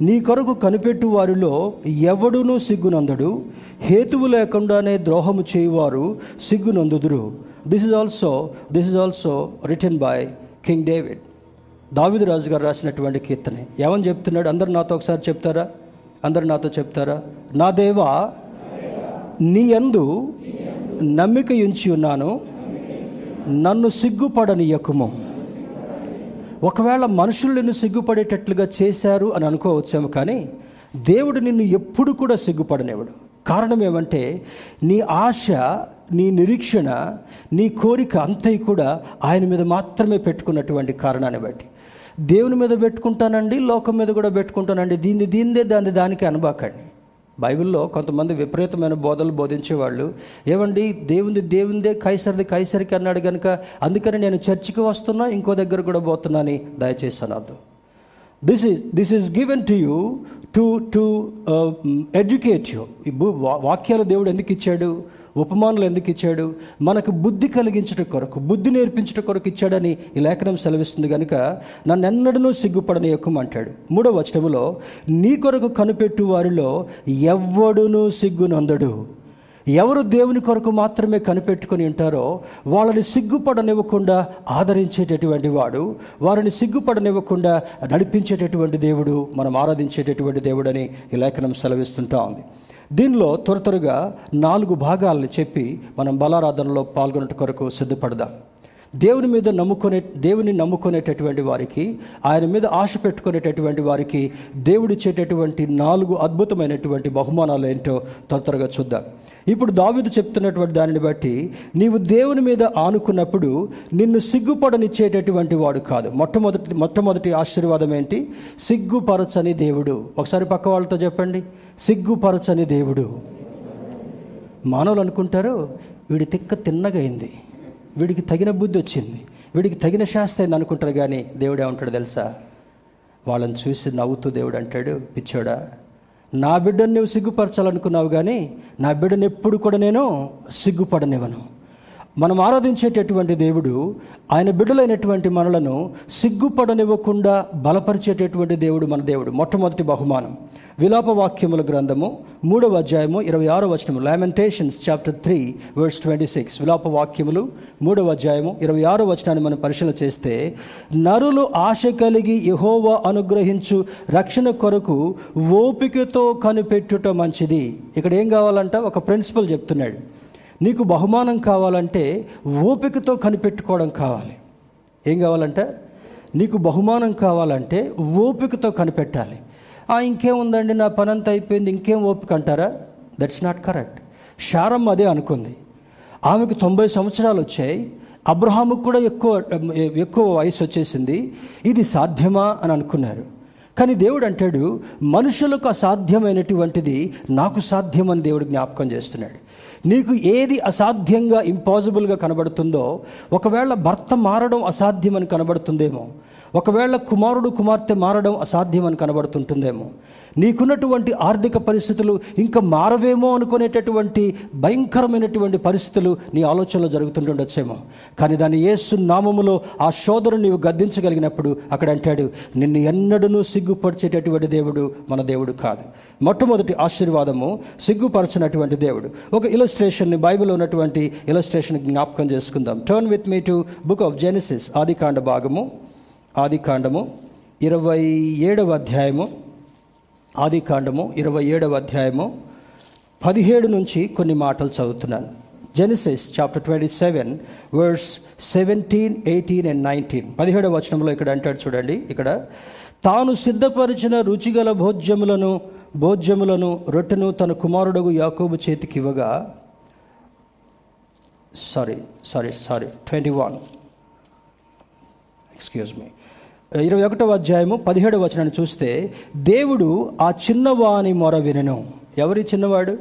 నీ కొరకు కనిపెట్టు వారిలో ఎవడునూ సిగ్గునందడు. హేతువు లేకుండానే ద్రోహము చేయువారు సిగ్గునందుదురు. This is also this is also written by king David దావిదు రాజు గారు రాసినటువంటి కీర్తన. ఏమని చెప్తున్నాడు? అందరు నాతో ఒకసారి చెప్తారా? అందరు నాతో చెప్తారా? నా దేవా నీ యందు నమ్మిక ఉంచి ఉన్నాను. నన్ను సిగ్గుపడని యకుము ఒకవేళ మనుషులు నిన్ను సిగ్గుపడేటట్లుగా చేశారు అని అనుకోవచ్చేమో కానీ దేవుడు నిన్ను ఎప్పుడు కూడా సిగ్గుపడనేవాడు కారణం ఏమంటే నీ ఆశ నీ నిరీక్షణ నీ కోరిక అంతయి కూడా ఆయన మీద మాత్రమే పెట్టుకున్నటువంటి కారణాన్ని బట్టి. దేవుని మీద పెట్టుకుంటానండి లోకం మీద కూడా పెట్టుకుంటానండి. దీన్ని దీనిదే దాన్ని దానికి అనబాకండి. బైబిల్లో కొంతమంది విపరీతమైన బోధలు బోధించేవాళ్ళు ఏమండి దేవుంది దేవుందే కైసరిది కైసరికి అన్నాడు కనుక అందుకని నేను చర్చికి వస్తున్నా ఇంకో దగ్గర కూడా పోతున్నాని దయచేసి అనద్దు. This is this is given to you to to educate you వా- వాక్యాలు దేవుడు ఎందుకు ఇచ్చాడు? ఉపమానులు ఎందుకు ఇచ్చాడు? మనకు బుద్ధి కలిగించుట కొరకు బుద్ధి నేర్పించట కొరకు ఇచ్చాడని ఈ లేఖనం సెలవిస్తుంది కనుక నన్నెన్నడనూ సిగ్గుపడని ఎక్కుమంటాడు మూడవ వచనములో నీ కొరకు కనిపెట్టు వారిలో ఎవ్వడునూ సిగ్గునందడు ఎవరు దేవుని కొరకు మాత్రమే కనిపెట్టుకొని ఉంటారో వాళ్ళని సిగ్గుపడనివ్వకుండా ఆదరించేటటువంటి వాడు వారిని సిగ్గుపడనివ్వకుండా నడిపించేటటువంటి దేవుడు మనం ఆరాధించేటటువంటి దేవుడని ఈ లేఖనం సెలవిస్తుంటా ఉంది. దీనిలో త్వర త్వరగా నాలుగు భాగాలను చెప్పి మనం బలారాధనలో పాల్గొనట కొరకు సిద్ధపడదాం. దేవుని మీద నమ్ముకునే దేవుని నమ్ముకునేటటువంటి వారికి ఆయన మీద ఆశ పెట్టుకునేటటువంటి వారికి దేవుడిచ్చేటటువంటి నాలుగు అద్భుతమైనటువంటి బహుమానాలు ఏంటో తొందరగా చూద్దాం. ఇప్పుడు దావిదు చెప్తున్నటువంటి దానిని బట్టి నీవు దేవుని మీద ఆనుకున్నప్పుడు నిన్ను సిగ్గుపడనిచ్చేటటువంటి వాడు కాదు. మొట్టమొదటి మొట్టమొదటి ఆశీర్వాదం ఏంటి? సిగ్గుపరచని దేవుడు. ఒకసారి పక్క వాళ్ళతో చెప్పండి. సిగ్గుపరచని దేవుడు. మానవులు అనుకుంటారు వీడి తిక్క తిన్నగైంది వీడికి తగిన బుద్ధి వచ్చింది. వీడికి తగిన శాస్త్ర అనుకుంటారు కానీ దేవుడే ఉంటాడు తెలుసా? వాళ్ళని చూసి నవ్వుతూ దేవుడు అంటాడు పిచ్చోడా నా బిడ్డను నువ్వు సిగ్గుపరచాలనుకున్నావు కానీ నా బిడ్డను ఎప్పుడు కూడా నేను సిగ్గుపడనివ్వను. మనం ఆరాధించేటటువంటి దేవుడు ఆయన బిడ్డలైనటువంటి మనలను సిగ్గుపడనివ్వకుండా బలపరిచేటటువంటి దేవుడు మన దేవుడు. మొట్టమొదటి బహుమానం. విలాప వాక్యముల గ్రంథము మూడవ అధ్యాయము ఇరవై ఆరో వచనము lamentations chapter three verse twenty six విలాప వాక్యములు మూడవ అధ్యాయము ఇరవై ఆరో వచనాన్ని మనం పరిశీలన చేస్తే నరులు ఆశ కలిగి యహోవా అనుగ్రహించు రక్షణ కొరకు ఓపికతో కనిపెట్టుట మంచిది. ఇక్కడ ఏం కావాలంట? ఒక ప్రిన్సిపల్ చెప్తున్నాడు. నీకు బహుమానం కావాలంటే ఓపికతో కనిపెట్టుకోవడం కావాలి. ఏం కావాలంటే? నీకు బహుమానం కావాలంటే ఓపికతో కనిపెట్టాలి. "ఆ, ఇంకేముందండి నా పని అంతా అయిపోయింది ఇంకేం ఓపిక అంటారా? దట్స్ నాట్ కరెక్ట్ షారమ్మ అదే అనుకుంది. ఆమెకు తొంభై సంవత్సరాలు వచ్చాయి. అబ్రహాముకు కూడా ఎక్కువ ఎక్కువ వయసు వచ్చేసింది. ఇది సాధ్యమా అని అనుకున్నారు. కానీ దేవుడు అంటాడు మనుషులకు అసాధ్యమైనటువంటిది నాకు సాధ్యమని దేవుడు జ్ఞాపకం చేస్తున్నాడు. నీకు ఏది అసాధ్యంగా ఇంపాసిబుల్గా కనబడుతుందో ఒకవేళ భర్త మారడం అసాధ్యమని కనబడుతుందేమో ఒకవేళ కుమారుడు కుమార్తె మారడం అసాధ్యమని కనబడుతుంటుందేమో నీకున్నటువంటి ఆర్థిక పరిస్థితులు ఇంకా మారవేమో అనుకునేటటువంటి భయంకరమైనటువంటి పరిస్థితులు నీ ఆలోచనలో జరుగుతుంటుండొచ్చేమో. కానీ దాని యేసు నామములో ఆ శోధను నీవు గద్దించగలిగినప్పుడు అక్కడ అంటాడు నిన్ను ఎన్నడూ సిగ్గుపరిచేటటువంటి దేవుడు మన దేవుడు కాదు. మొట్టమొదటి ఆశీర్వాదము సిగ్గుపరచినటువంటి దేవుడు. ఒక ఇలస్ట్రేషన్ని బైబిల్ ఉన్నటువంటి ఇలస్ట్రేషన్ జ్ఞాపకం చేసుకుందాం. Turn with me to book of Genesis ఆదికాండ భాగము ఆదికాండము ఇరవై ఏడవ అధ్యాయము ఆదికాండము ఇరవై ఏడవ అధ్యాయము పదిహేడు నుంచి కొన్ని మాటలు చదువుతున్నాను. Genesis chapter twenty seven verses seventeen eighteen and nineteen పదిహేడవ వచనంలో ఇక్కడ అంటాడు చూడండి. ఇక్కడ తాను సిద్ధపరిచిన రుచిగల భోజ్యములను భోజ్యములను రొట్టెను తన కుమారుడగు యాకోబు చేతికి ఇవ్వగా sorry sorry sorry twenty one excuse me ఇరవై ఒకటవ అధ్యాయము పదిహేడవ వచనాన్ని చూస్తే దేవుడు ఆ చిన్నవాని మొర వినను. ఎవరి చిన్నవాడు?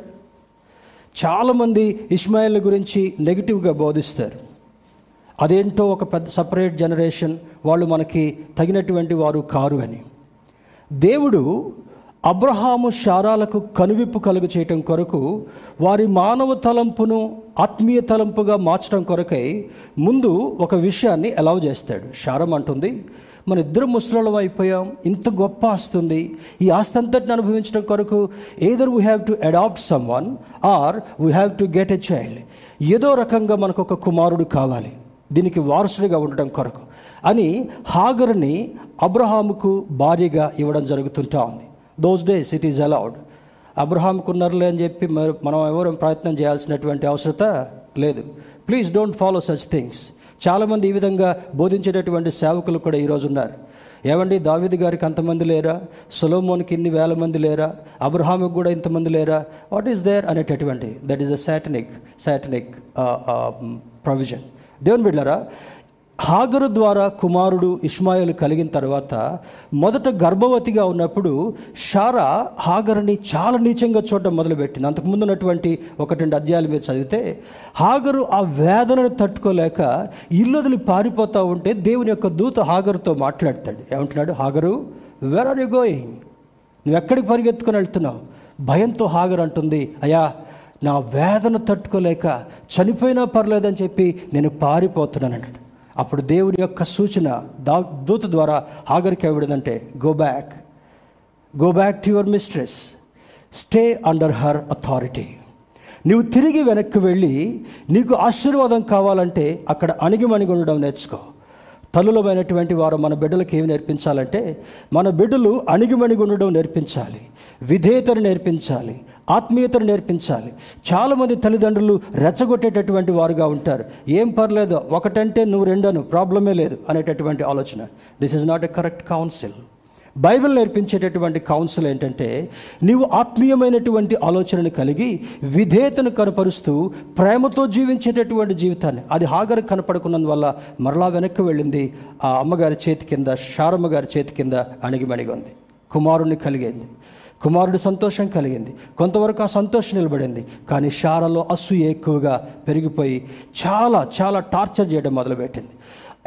చాలామంది ఇస్మాయిల్ గురించి నెగిటివ్గా బోధిస్తారు. అదేంటో ఒక పెద్ద సపరేట్ జనరేషన్ వాళ్ళు మనకి తగినటువంటి వారు కారు అని. దేవుడు అబ్రహాము శారాలకు కనువిప్పు కలుగు చేయటం కొరకు వారి మానవ తలంపును ఆత్మీయ తలంపుగా మార్చడం కొరకై ముందు ఒక విషయాన్ని అలౌ చేస్తాడు. శారం అంటుంది మన ఇద్దరు ముసలం అయిపోయాం ఇంత గొప్ప ఆస్తుంది ఈ ఆస్తి అంతటిని అనుభవించడం కొరకు either we have to adopt someone or we have to get a child ఏదో రకంగా మనకు ఒక కుమారుడు కావాలి దీనికి వారసుడిగా ఉండడం కొరకు అని హాగర్ని అబ్రహాముకు భార్యగా ఇవ్వడం జరుగుతుంటా ఉంది. Those days it is allowed అబ్రహాంకు ఉన్నారులే అని చెప్పి మనం ఎవరు ప్రయత్నం చేయాల్సినటువంటి అవసరత లేదు. Please don't follow such things చాలామంది ఈ విధంగా బోధించేటటువంటి సేవకులు కూడా ఈరోజు ఉన్నారు. ఏమండి దావిది గారికి అంతమంది లేరా? సొలోమోన్కి ఇన్ని వేల మంది లేరా? అబ్రహాముకి కూడా ఇంతమంది లేరా? వాట్ ఈస్ దేర్ అనేటటువంటి that is a satanic satanic provision దేవుని బిడ్డారా హాగరు ద్వారా కుమారుడు ఇస్మాయిల్ కలిగిన తర్వాత మొదట గర్భవతిగా ఉన్నప్పుడు షారా హాగరుని చాలా నీచంగా చూడడం మొదలుపెట్టింది. అంతకుముందు ఉన్నటువంటి ఒకటి రెండు అధ్యాయాలు మీరు చదివితే హాగరు ఆ వేదనను తట్టుకోలేక ఇల్లు వదిలి పారిపోతూ ఉంటే దేవుని యొక్క దూత హాగరుతో మాట్లాడతాడు. ఏమంటున్నాడు? హాగరు వేర్ ఆర్ యు గోయింగ్ నువ్వు ఎక్కడికి పరిగెత్తుకొని వెళ్తున్నావు? భయంతో హాగర్ అంటుంది అయ్యా నా వేదన తట్టుకోలేక చనిపోయినా పర్లేదని చెప్పి నేను పారిపోతున్నాను అంటాడు. అప్పుడు దేవుని యొక్క సూచన దా దూత ద్వారా హాగరికి ఇవ్వడదంటే go back go back to your mistress stay under her authority నువ్వు తిరిగి వెనక్కి వెళ్ళి నీకు ఆశీర్వాదం కావాలంటే అక్కడ అణిగిమణిగి ఉండడం నేర్చుకో. తల్లులమైనటువంటి వారు మన బిడ్డలకు ఏమి నేర్పించాలంటే మన బిడ్డలు అణిగిమణిగి ఉండడం నేర్పించాలి విధేయతను నేర్పించాలి ఆత్మీయతను నేర్పించాలి. చాలామంది తల్లిదండ్రులు రెచ్చగొట్టేటటువంటి వారుగా ఉంటారు. ఏం పర్లేదు ఒకటంటే నువ్వు రెండను ప్రాబ్లమే లేదు అనేటటువంటి ఆలోచన. This is not a correct counsel Bible నేర్పించేటటువంటి counsel ఏంటంటే నీవు ఆత్మీయమైనటువంటి ఆలోచనను కలిగి విధేయతను కనపరుస్తూ ప్రేమతో జీవించేటటువంటి జీవితాన్ని. అది హాగర్ కనపడుకున్నందువల్ల మరలా వెనక్కి వెళ్ళింది ఆ అమ్మగారి చేతి కింద షారమ్మ గారి చేతి కింద అణిగిమణిగింది. కుమారుణ్ణి కలిగింది. కుమారుడు సంతోషం కలిగింది. కొంతవరకు ఆ సంతోషం నిలబడింది. కానీ శారలో అసూయ ఎక్కువగా పెరిగిపోయి చాలా చాలా టార్చర్ చేయడం మొదలుపెట్టింది.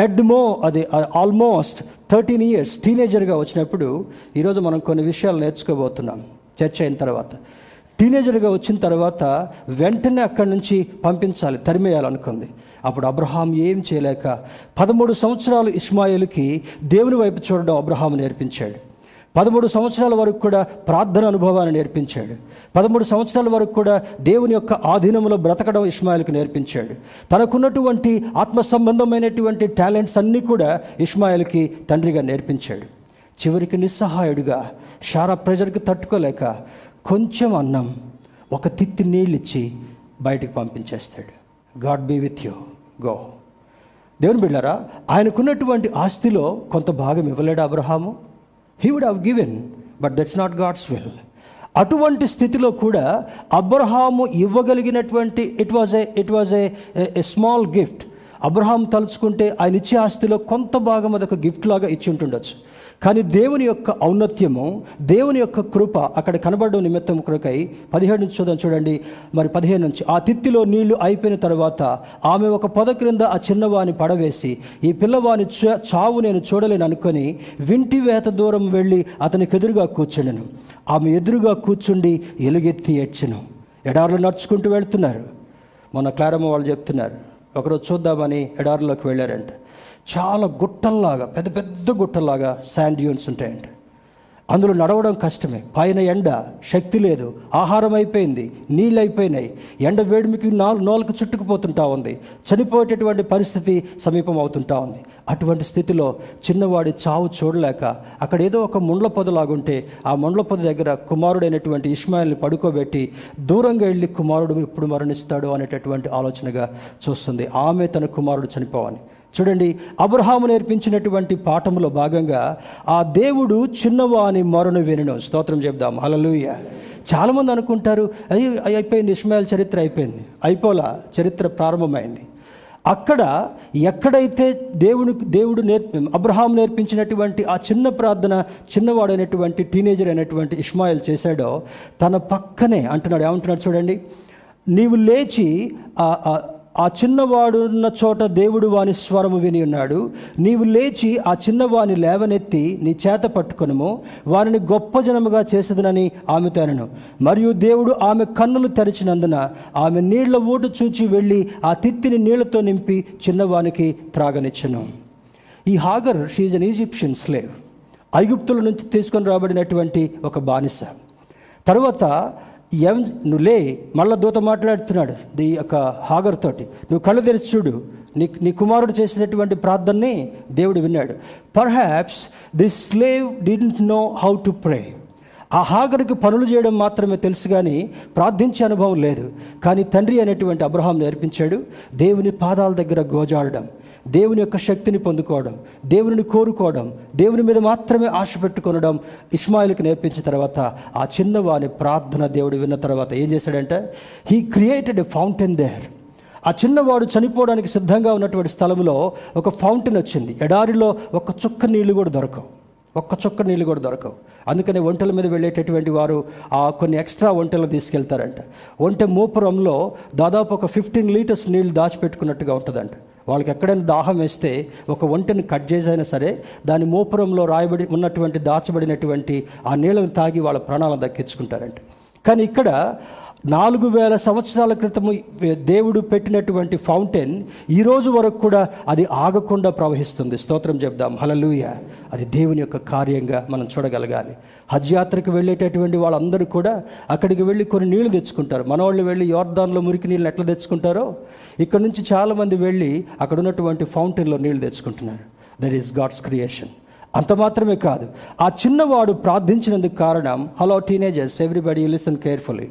ఎడ్మో అది ఆల్మోస్ట్ థర్టీన్ ఇయర్స్ టీనేజర్గా వచ్చినప్పుడు ఈరోజు మనం కొన్ని విషయాలు నేర్చుకోబోతున్నాం. చర్చ అయిన తర్వాత. టీనేజర్గా వచ్చిన తర్వాత వెంటనే అక్కడి నుంచి పంపించాలి తరిమేయాలనుకుంది. అప్పుడు అబ్రహాం ఏం చేయలేక పదమూడు సంవత్సరాలు ఇస్మాయిల్కి దేవుని వైపు చూడడం అబ్రహాం నేర్పించాడు. పదమూడు సంవత్సరాల వరకు కూడా ప్రార్థన అనుభవాన్ని నేర్పించాడు. పదమూడు సంవత్సరాల వరకు కూడా దేవుని యొక్క ఆధీనంలో బ్రతకడం ఇస్మాయిల్కి నేర్పించాడు. తనకున్నటువంటి ఆత్మ సంబంధమైనటువంటి టాలెంట్స్ అన్నీ కూడా ఇస్మాయిల్కి తండ్రిగా నేర్పించాడు. చివరికి నిస్సహాయుడిగా షారా ప్రెజర్కి తట్టుకోలేక కొంచెం అన్నం ఒక తిత్తి నీళ్ళిచ్చి బయటికి పంపించేస్తాడు. God be with you. Go. దేవుని బిళ్ళారా ఆయనకున్నటువంటి ఆస్తిలో కొంత భాగం ఇవ్వలేడు Abraham. He would have given but that's not God's will అటువంటి స్థితిలో కూడా అబ్రహాము ఇవ్వగలిగినటువంటి it was a it was a small gift Abraham తలుచుకుంటే ఆయన ఇచ్చే ఆస్తిలో కొంత భాగం అదొక గిఫ్ట్ లాగా ఇచ్చి ఉంటుండొచ్చు. కానీ దేవుని యొక్క ఔన్నత్యము దేవుని యొక్క కృప అక్కడ కనబడడం నిమిత్తం కొరకై పదిహేడు నుంచి చూద్దాం చూడండి. మరి పదిహేను నుంచి ఆ తిత్తిలో నీళ్ళు అయిపోయిన తర్వాత ఆమె ఒక పొద క్రింద ఆ చిన్నవాని పడవేసి ఈ పిల్లవాని చావు నేను చూడలేను అనుకొని వింటి వేత దూరం వెళ్ళి అతనికి ఎదురుగా కూర్చుండెను. ఆమె ఎదురుగా కూర్చుండి ఎలుగెత్తి ఏడ్చెను. ఎడారులు నడుచుకుంటూ వెళ్తున్నారు. మొన్న క్లారమ్మ వాళ్ళు చెప్తున్నారు ఒకరోజు చూద్దామని ఎడారిలోకి వెళ్ళారంట. చాలా గుట్టల్లాగా పెద్ద పెద్ద గుట్టల్లాగా శాండ్ డ్యూన్స్ ఉంటాయంట. అందులో నడవడం కష్టమే. పైన ఎండ శక్తి లేదు. ఆహారం అయిపోయింది నీళ్ళు అయిపోయినాయి. ఎండ వేడిమికి నాలుగు నోలకు చుట్టుకుపోతుంటా ఉంది. చనిపోయేటటువంటి పరిస్థితి సమీపం అవుతుంటా ఉంది. అటువంటి స్థితిలో చిన్నవాడి చావు చూడలేక అక్కడ ఏదో ఒక ముండ్ల పొదలాగుంటే ఆ ముండ్ల పొద దగ్గర కుమారుడైనటువంటి ఇస్మాయిల్ని పడుకోబెట్టి దూరంగా వెళ్ళి కుమారుడు ఎప్పుడు మరణిస్తాడు అనేటటువంటి ఆలోచనగా చూస్తుంది. ఆమె తన కుమారుడు చనిపోవని చూడండి అబ్రహాము నేర్పించినటువంటి పాఠములో భాగంగా ఆ దేవుడు చిన్నవాని మరణ వినను. స్తోత్రం చెప్దాం అలలుయ చాలామంది అనుకుంటారు అయ్యి అయిపోయింది ఇస్మాయిల్ చరిత్ర అయిపోయింది. అయిపోలా చరిత్ర ప్రారంభమైంది. అక్కడ ఎక్కడైతే దేవుని దేవుడు నేర్పి అబ్రహాం నేర్పించినటువంటి ఆ చిన్న ప్రార్థన చిన్నవాడైనటువంటి టీనేజర్ అయినటువంటి ఇస్మాయిల్ చేశాడో తన పక్కనే అంటున్నాడు ఏమంటున్నాడు చూడండి నీవు లేచి ఆ చిన్నవాడున్న చోట దేవుడు వాని స్వరము విని ఉన్నాడు. నీవు లేచి ఆ చిన్నవాని లేవనెత్తి నీ చేత పట్టుకొనుము. వారిని గొప్ప జనముగా చేసేదనని ఆమెతో అనను. మరియు దేవుడు ఆమె కన్నులు తెరిచినందున ఆమె నీళ్ళ ఓటు చూచి వెళ్ళి ఆ తిత్తిని నీళ్ళతో నింపి చిన్నవానికి త్రాగనిచ్చను. ఈ Hagar she's an Egyptian slave ఐగుప్తుల నుంచి తీసుకొని రాబడినటువంటి ఒక బానిస. తర్వాత ఎం నువ్వు లే మళ్ళా దూత మాట్లాడుతున్నాడు ఈ యొక్క హాగర్ తోటి. నువ్వు కళ్ళు తెరిచి చూడు. నీ నీ కుమారుడు చేసినటువంటి ప్రార్థనని దేవుడు విన్నాడు. Perhaps the slave didn't know how to pray ఆ హాగర్కి పనులు చేయడం మాత్రమే తెలుసు కానీ ప్రార్థించే అనుభవం లేదు. కానీ తండ్రి అనేటువంటి అబ్రహాం నేర్పించాడు దేవుని పాదాల దగ్గర గోజాడడం. దేవుని యొక్క శక్తిని పొందుకోవడం దేవుని కోరుకోవడం దేవుని మీద మాత్రమే ఆశ పెట్టుకొనడం ఇస్మాయిల్కి నేర్పించిన తర్వాత ఆ చిన్నవాని ప్రార్థన దేవుడు విన్న తర్వాత ఏం చేశాడంటే he created a fountain there ఆ చిన్నవాడు చనిపోవడానికి సిద్ధంగా ఉన్నటువంటి స్థలంలో ఒక ఫౌంటైన్ వచ్చింది. ఎడారిలో ఒక చుక్క నీళ్ళు కూడా దొరకవు. ఒక్క చుక్క నీళ్ళు కూడా దొరకవు. అందుకని ఒంటల మీద వెళ్ళేటటువంటి వారు ఆ కొన్ని ఎక్స్ట్రా ఒంటెలు తీసుకెళ్తారంట. ఒంటె మూపురంలో దాదాపు ఒక ఫిఫ్టీన్ లీటర్స్ నీళ్ళు దాచిపెట్టుకున్నట్టుగా ఉంటుందంట. వాళ్ళకి ఎక్కడైనా దాహం వేస్తే ఒక ఒంటెని కట్ చేసైనా సరే దాని మూపురంలో రాయబడి ఉన్నటువంటి దాచబడినటువంటి ఆ నీళ్ళను తాగి వాళ్ళ ప్రాణాలను దక్కించుకుంటారంట. కానీ ఇక్కడ నాలుగు వేల సంవత్సరాల క్రితము దేవుడు పెట్టినటువంటి ఫౌంటైన్ ఈ రోజు వరకు కూడా అది ఆగకుండా ప్రవహిస్తుంది. స్తోత్రం చెప్దాం. హలలుయ అది దేవుని యొక్క కార్యంగా మనం చూడగలగాలి. హజ్ యాత్రకు వెళ్ళేటటువంటి వాళ్ళందరూ కూడా అక్కడికి వెళ్ళి కొన్ని నీళ్ళు తెచ్చుకుంటారు. మనవాళ్ళు వెళ్ళి యోర్దాన్లో మురికి నీళ్ళు ఎట్లా తెచ్చుకుంటారో ఇక్కడ నుంచి చాలామంది వెళ్ళి అక్కడ ఉన్నటువంటి ఫౌంటైన్లో నీళ్ళు తెచ్చుకుంటున్నారు. దట్ ఈస్ గాడ్స్ క్రియేషన్ అంత మాత్రమే కాదు. ఆ చిన్నవాడు ప్రార్థించినందుకు కారణం hello teenagers everybody listen carefully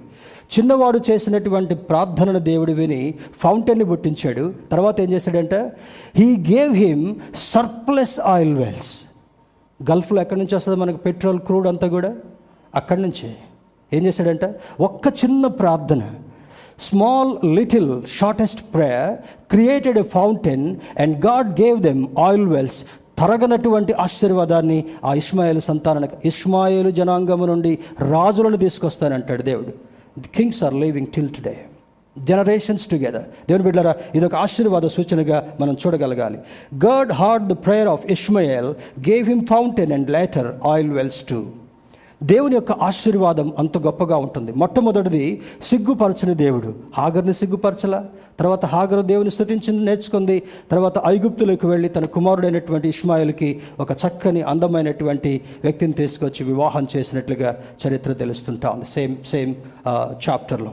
చిన్నవాడు చేసినటువంటి ప్రార్థనను దేవుడు విని ఫౌంటైన్ని పుట్టించాడు. తర్వాత ఏం చేశాడంటే? He gave him surplus oil wells గల్ఫ్లో ఎక్కడి నుంచి వస్తుంది మనకు? పెట్రోల్ క్రూడ్ అంతా కూడా? అక్కడి నుంచే. ఏం చేశాడంటే? ఒక్క చిన్న ప్రార్థన small little shortest prayer created a fountain and God gave them oil wells తరగనటువంటి ఆశీర్వాదాన్ని ఆ ఇస్మాయిల్ సంతానానికి ఇస్మాయిల్ జనాంగము నుండి రాజులను తీసుకొస్తానంటాడు దేవుడు. Kings are living till today generations together దేవుని బిడ్డారా ఇది ఒక ఆశీర్వాద సూచనగా మనం చూడగలగాలి. God heard the prayer of Ishmael gave him fountain and later oil wells to దేవుని యొక్క ఆశీర్వాదం అంత గొప్పగా ఉంటుంది. మొట్టమొదటిది సిగ్గుపరచని దేవుడు. హాగర్ని సిగ్గుపరచల? తర్వాత హాగర్ దేవుని స్థుతించి నేర్చుకుంది. తర్వాత ఐగుప్తులకు వెళ్ళి తన కుమారుడైనటువంటి ఇస్మాయిల్కి ఒక చక్కని అందమైనటువంటి వ్యక్తిని తీసుకొచ్చి వివాహం చేసినట్లుగా చరిత్ర తెలుస్తుంటా ఉంది. సేమ్ సేమ్ చాప్టర్లో.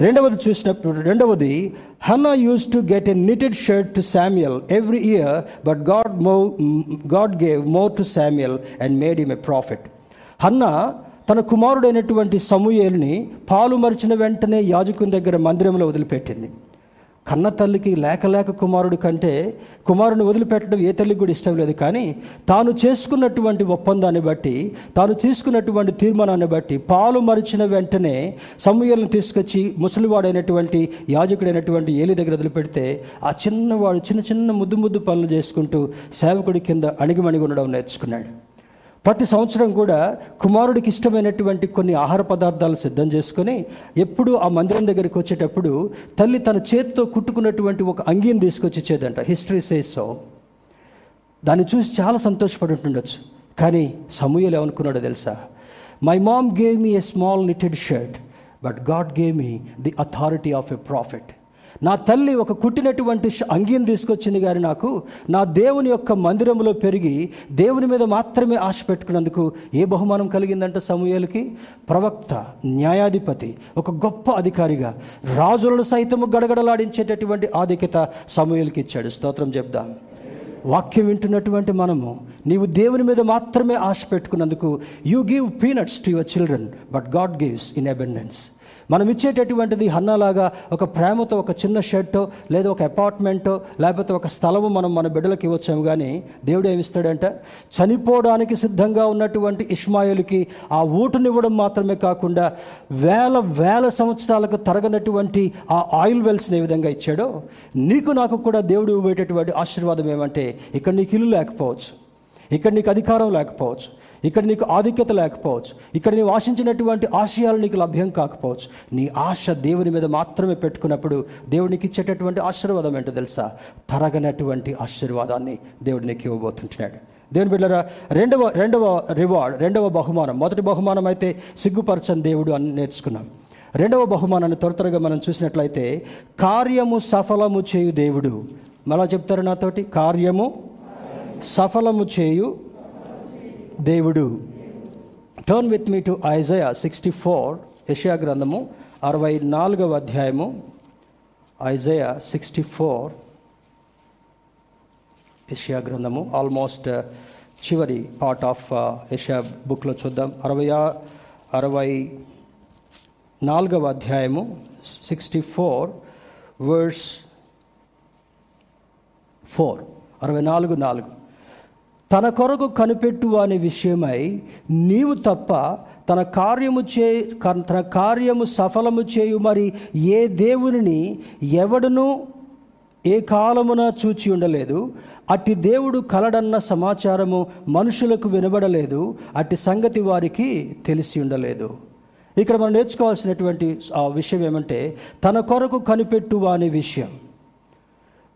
రెండవది చూసినప్పుడు రెండవది Hannah use to get a knitted shirt to Samuel every year but God mo God gave more to Samuel and made him a prophet. Hannah తన కుమారుడైనటువంటి సమూయేల్ని పాలు మరిచిన వెంటనే యాజకుని దగ్గర మందిరంలో వదిలిపెట్టింది. కన్న తల్లికి లేక లేక కుమారుడు కంటే కుమారుని వదిలిపెట్టడం ఏ తల్లికి కూడా ఇష్టం లేదు. కానీ తాను చేసుకున్నటువంటి ఒప్పందాన్ని బట్టి తాను తీసుకున్నటువంటి తీర్మానాన్ని బట్టి పాలు మరిచిన వెంటనే సమూహలను తీసుకొచ్చి ముసలివాడైనటువంటి యాజకుడైనటువంటి ఏలి దగ్గర వదిలిపెడితే ఆ చిన్నవాడు చిన్న చిన్న ముద్దు ముద్దు పనులు చేసుకుంటూ సేవకుడి కింద అణిగిమణిగి ఉండడం నేర్చుకున్నాడు. ప్రతి సంవత్సరం కూడా కుమారుడికి ఇష్టమైనటువంటి కొన్ని ఆహార పదార్థాలు సిద్ధం చేసుకొని ఎప్పుడు ఆ మందిరం దగ్గరికి వచ్చేటప్పుడు తల్లి తన చేతితో కుట్టుకున్నటువంటి ఒక అంగీని తీసుకొచ్చి ఇచ్చేదంట. హిస్టరీ సేస్ సో దాన్ని చూసి చాలా సంతోషపడి ఉంటుండొచ్చు కానీ సమూహలు ఏమనుకున్నాడో తెలుసా? My mom gave me a small knitted shirt but God gave me the authority of a prophet నా తల్లి ఒక కుట్టినటువంటి అంగీని తీసుకొచ్చింది కానీ నాకు నా దేవుని యొక్క మందిరంలో పెరిగి దేవుని మీద మాత్రమే ఆశ పెట్టుకున్నందుకు ఏ బహుమానం కలిగిందంటే సమూహలకి ప్రవక్త న్యాయాధిపతి ఒక గొప్ప అధికారిగా రాజులను సైతము గడగడలాడించేటటువంటి ఆధిక్యత సమూహలకి ఇచ్చాడు. స్తోత్రం చెప్దాం. వాక్యం వింటున్నటువంటి మనము నీవు దేవుని మీద మాత్రమే ఆశ పెట్టుకున్నందుకు you give peanuts to your children but God gives in abundance మనం ఇచ్చేటటువంటిది హన్నాలాగా ఒక ప్రేమతో ఒక చిన్న షర్టో లేదా ఒక అపార్ట్మెంటో లేకపోతే ఒక స్థలము మనం మన బిడ్డలకి ఇవ్వచ్చాము కానీ దేవుడు ఏమిస్తాడంట? చనిపోవడానికి సిద్ధంగా ఉన్నటువంటి ఇష్మాయిల్కి ఆ ఊటునివ్వడం మాత్రమే కాకుండా వేల వేల సంవత్సరాలకు తరగనటువంటి ఆ ఆయిల్ వెల్స్ని ఏ విధంగా ఇచ్చాడో నీకు నాకు కూడా దేవుడు ఇవ్వేటటువంటి ఆశీర్వాదం ఏమంటే ఇక్కడ నీకు ఇల్లు లేకపోవచ్చు. ఇక్కడ నీకు అధికారం లేకపోవచ్చు. ఇక్కడ నీకు ఆధిక్యత లేకపోవచ్చు. ఇక్కడ నీవు ఆశించినటువంటి ఆశయాలు నీకు లభ్యం కాకపోవచ్చు. నీ ఆశ దేవుని మీద మాత్రమే పెట్టుకున్నప్పుడు దేవునికి ఇచ్చేటటువంటి ఆశీర్వాదం ఏంటో తెలుసా? తరగనటువంటి ఆశీర్వాదాన్ని దేవుడు నీకు ఇవ్వబోతుంటున్నాడు. దేవుని బిడ్డరా రెండవ రెండవ రివార్డ్ రెండవ బహుమానం మొదటి బహుమానం అయితే సిగ్గుపరచని దేవుడు అని నేర్చుకున్నాం. రెండవ బహుమానాన్ని త్వర త్వరగా మనం చూసినట్లయితే కార్యము సఫలము చేయు దేవుడు. మళ్ళా చెప్తారు నాతోటి? కార్యము సఫలము చేయు దేవుడు. Turn with me to Isaiah sixty four యషయా గ్రంథము అరవై నాలుగవ అధ్యాయము. ఐజయా సిక్స్టీ ఫోర్ యషయా గ్రంథము ఆల్మోస్ట్ uh, చివరి పార్ట్ ఆఫ్ యషయా బుక్లో చూద్దాం. అరవై అరవై నాలుగవ అధ్యాయము సిక్స్టీ ఫోర్ వర్డ్స్ ఫోర్ అరవై నాలుగు నాలుగు. తన కొరకు కనిపెట్టు అనే విషయమై నీవు తప్ప తన కార్యము చే తన కార్యము సఫలము చేయు మరి ఏ దేవుని ఎవడును ఏ కాలమున చూచి ఉండలేదు. అట్టి దేవుడు కలడన్న సమాచారము మనుషులకు వినబడలేదు. అట్టి సంగతి వారికి తెలిసి ఉండలేదు. ఇక్కడ మనం నేర్చుకోవాల్సినటువంటి ఆ విషయం ఏమంటే తన కొరకు కనిపెట్టు అనే విషయం.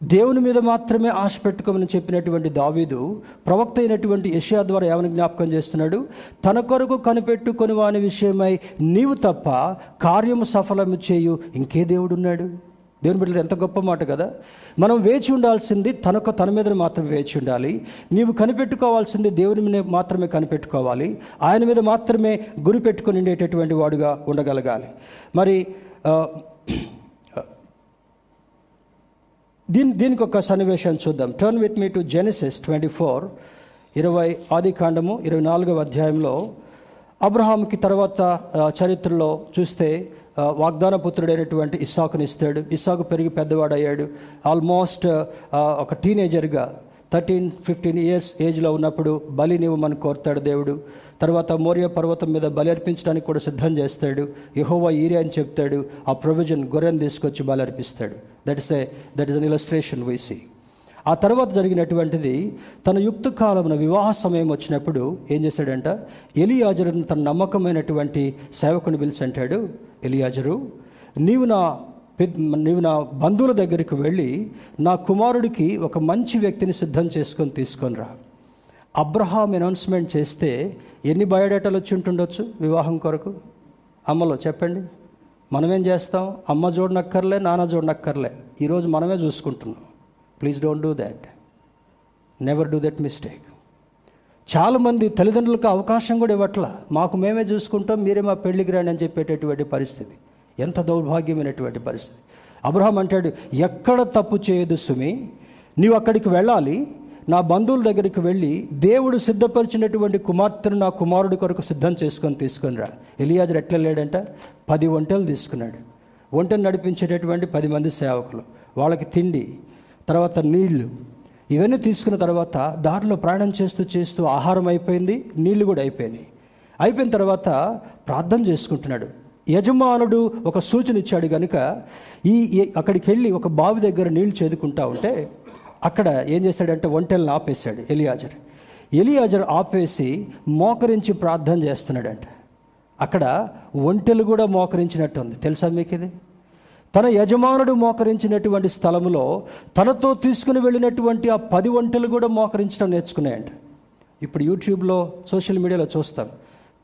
దేవుని మీద మాత్రమే ఆశ పెట్టుకోమని చెప్పినటువంటి దావీదు ప్రవక్త అయినటువంటి యషియా ద్వారా ఏమని జ్ఞాపకం చేస్తున్నాడు? తన కొరకు కనిపెట్టుకొని వాని విషయమై నీవు తప్ప కార్యము సఫలము చేయు ఇంకే దేవుడు ఉన్నాడు దేవుని బిడ్డలు ఎంత గొప్ప మాట కదా? మనం వేచి ఉండాల్సింది తనకు తన మీద మాత్రమే వేచి ఉండాలి. నీవు కనిపెట్టుకోవాల్సింది దేవుని మీద మాత్రమే కనిపెట్టుకోవాలి. ఆయన మీద మాత్రమే గురి పెట్టుకుని ఉండేటటువంటి వాడుగా ఉండగలగాలి. మరి దీని దీనికి ఒక సన్నివేశం చూద్దాం. Turn with me to Genesis twenty four ఇరవై ఆది కాండము ఇరవై నాలుగవ అధ్యాయంలో అబ్రహాంకి తర్వాత చరిత్రలో చూస్తే వాగ్దాన పుత్రుడైనటువంటి ఇస్సాకుని ఇస్తాడు. ఇస్సాకు పెరిగి పెద్దవాడయ్యాడు. ఆల్మోస్ట్ ఒక టీనేజర్గా థర్టీన్ ఫిఫ్టీన్ ఇయర్స్ ఏజ్లో ఉన్నప్పుడు బలినివ్వమని కోరుతాడు దేవుడు. తర్వాత మోర్య పర్వతం మీద బలి అర్పించడానికి కూడా సిద్ధం చేస్తాడు. యహోవా ఈరే అని చెప్తాడు. ఆ ప్రొవిజన్ గొర్రెను తీసుకొచ్చి బలి అర్పిస్తాడు. That is a that is an illustration VC ఆ తర్వాత జరిగినటువంటిది తన యుక్త కాలమున వివాహ సమయం వచ్చినప్పుడు ఏం చేశాడంట? ఎలియాజరును తన నమ్మకమైనటువంటి సేవకుని పిలిచి అంటాడు ఎలియాజరు నీవు నా నీవు నా బంధువుల దగ్గరికి వెళ్ళి నా కుమారుడికి ఒక మంచి వ్యక్తిని సిద్ధం చేసుకొని తీసుకొని రా. అబ్రహాం అనౌన్స్మెంట్ చేస్తే ఎన్ని బయోడేటాలు వచ్చి ఉంటుండొచ్చు వివాహం కొరకు? అమ్మలో చెప్పండి. మనమేం చేస్తాం? అమ్మ చూడనక్కర్లే నాన్న చూడనక్కర్లే ఈరోజు మనమే చూసుకుంటున్నాం. Please don't do that never do that mistake చాలామంది తల్లిదండ్రులకు అవకాశం కూడా ఇవ్వట్ల. మాకు మేమే చూసుకుంటాం మీరే మా పెళ్ళికి రండి అని చెప్పేటటువంటి పరిస్థితి. ఎంత దౌర్భాగ్యమైనటువంటి పరిస్థితి. అబ్రహాం అంటాడు ఎక్కడ తప్పు చేయదు సుమి నీవు అక్కడికి వెళ్ళాలి నా బంధువుల దగ్గరికి వెళ్ళి దేవుడు సిద్ధపరిచినటువంటి కుమార్తెను నా కుమారుడి కొరకు సిద్ధం చేసుకొని తీసుకొని రా. ఎలియాజర్ ఎట్లా లేడంట పది ఒంటెలు తీసుకున్నాడు. ఒంటెను నడిపించేటటువంటి పది మంది సేవకులు. వాళ్ళకి తిండి తర్వాత నీళ్ళు. ఇవన్నీ తీసుకున్న తర్వాత దారిలో ప్రయాణం చేస్తూ చేస్తూ ఆహారం అయిపోయింది నీళ్ళు కూడా అయిపోయినాయి. అయిపోయిన తర్వాత ప్రార్థన చేసుకుంటున్నాడు. యజమానుడు ఒక సూచన ఇచ్చాడు కనుక ఈ అక్కడికి వెళ్ళి ఒక బావి దగ్గర నీళ్ళు చేదుకుంటా ఉంటే అక్కడ ఏం చేశాడంటే ఒంటెలను ఆపేశాడు ఎలియాజర్. ఎలియాజర్ ఆపేసి మోకరించి ప్రార్థన చేస్తున్నాడంట. అక్కడ ఒంటెలు కూడా మోకరించినట్టుంది తెలుసా మీకు ఇది? తన యజమానుడు మోకరించినటువంటి స్థలములో తనతో తీసుకుని వెళ్ళినటువంటి ఆ పది ఒంటెలు కూడా మోకరించడం నేర్చుకున్నాయంట. ఇప్పుడు యూట్యూబ్లో సోషల్ మీడియాలో చూస్తాం.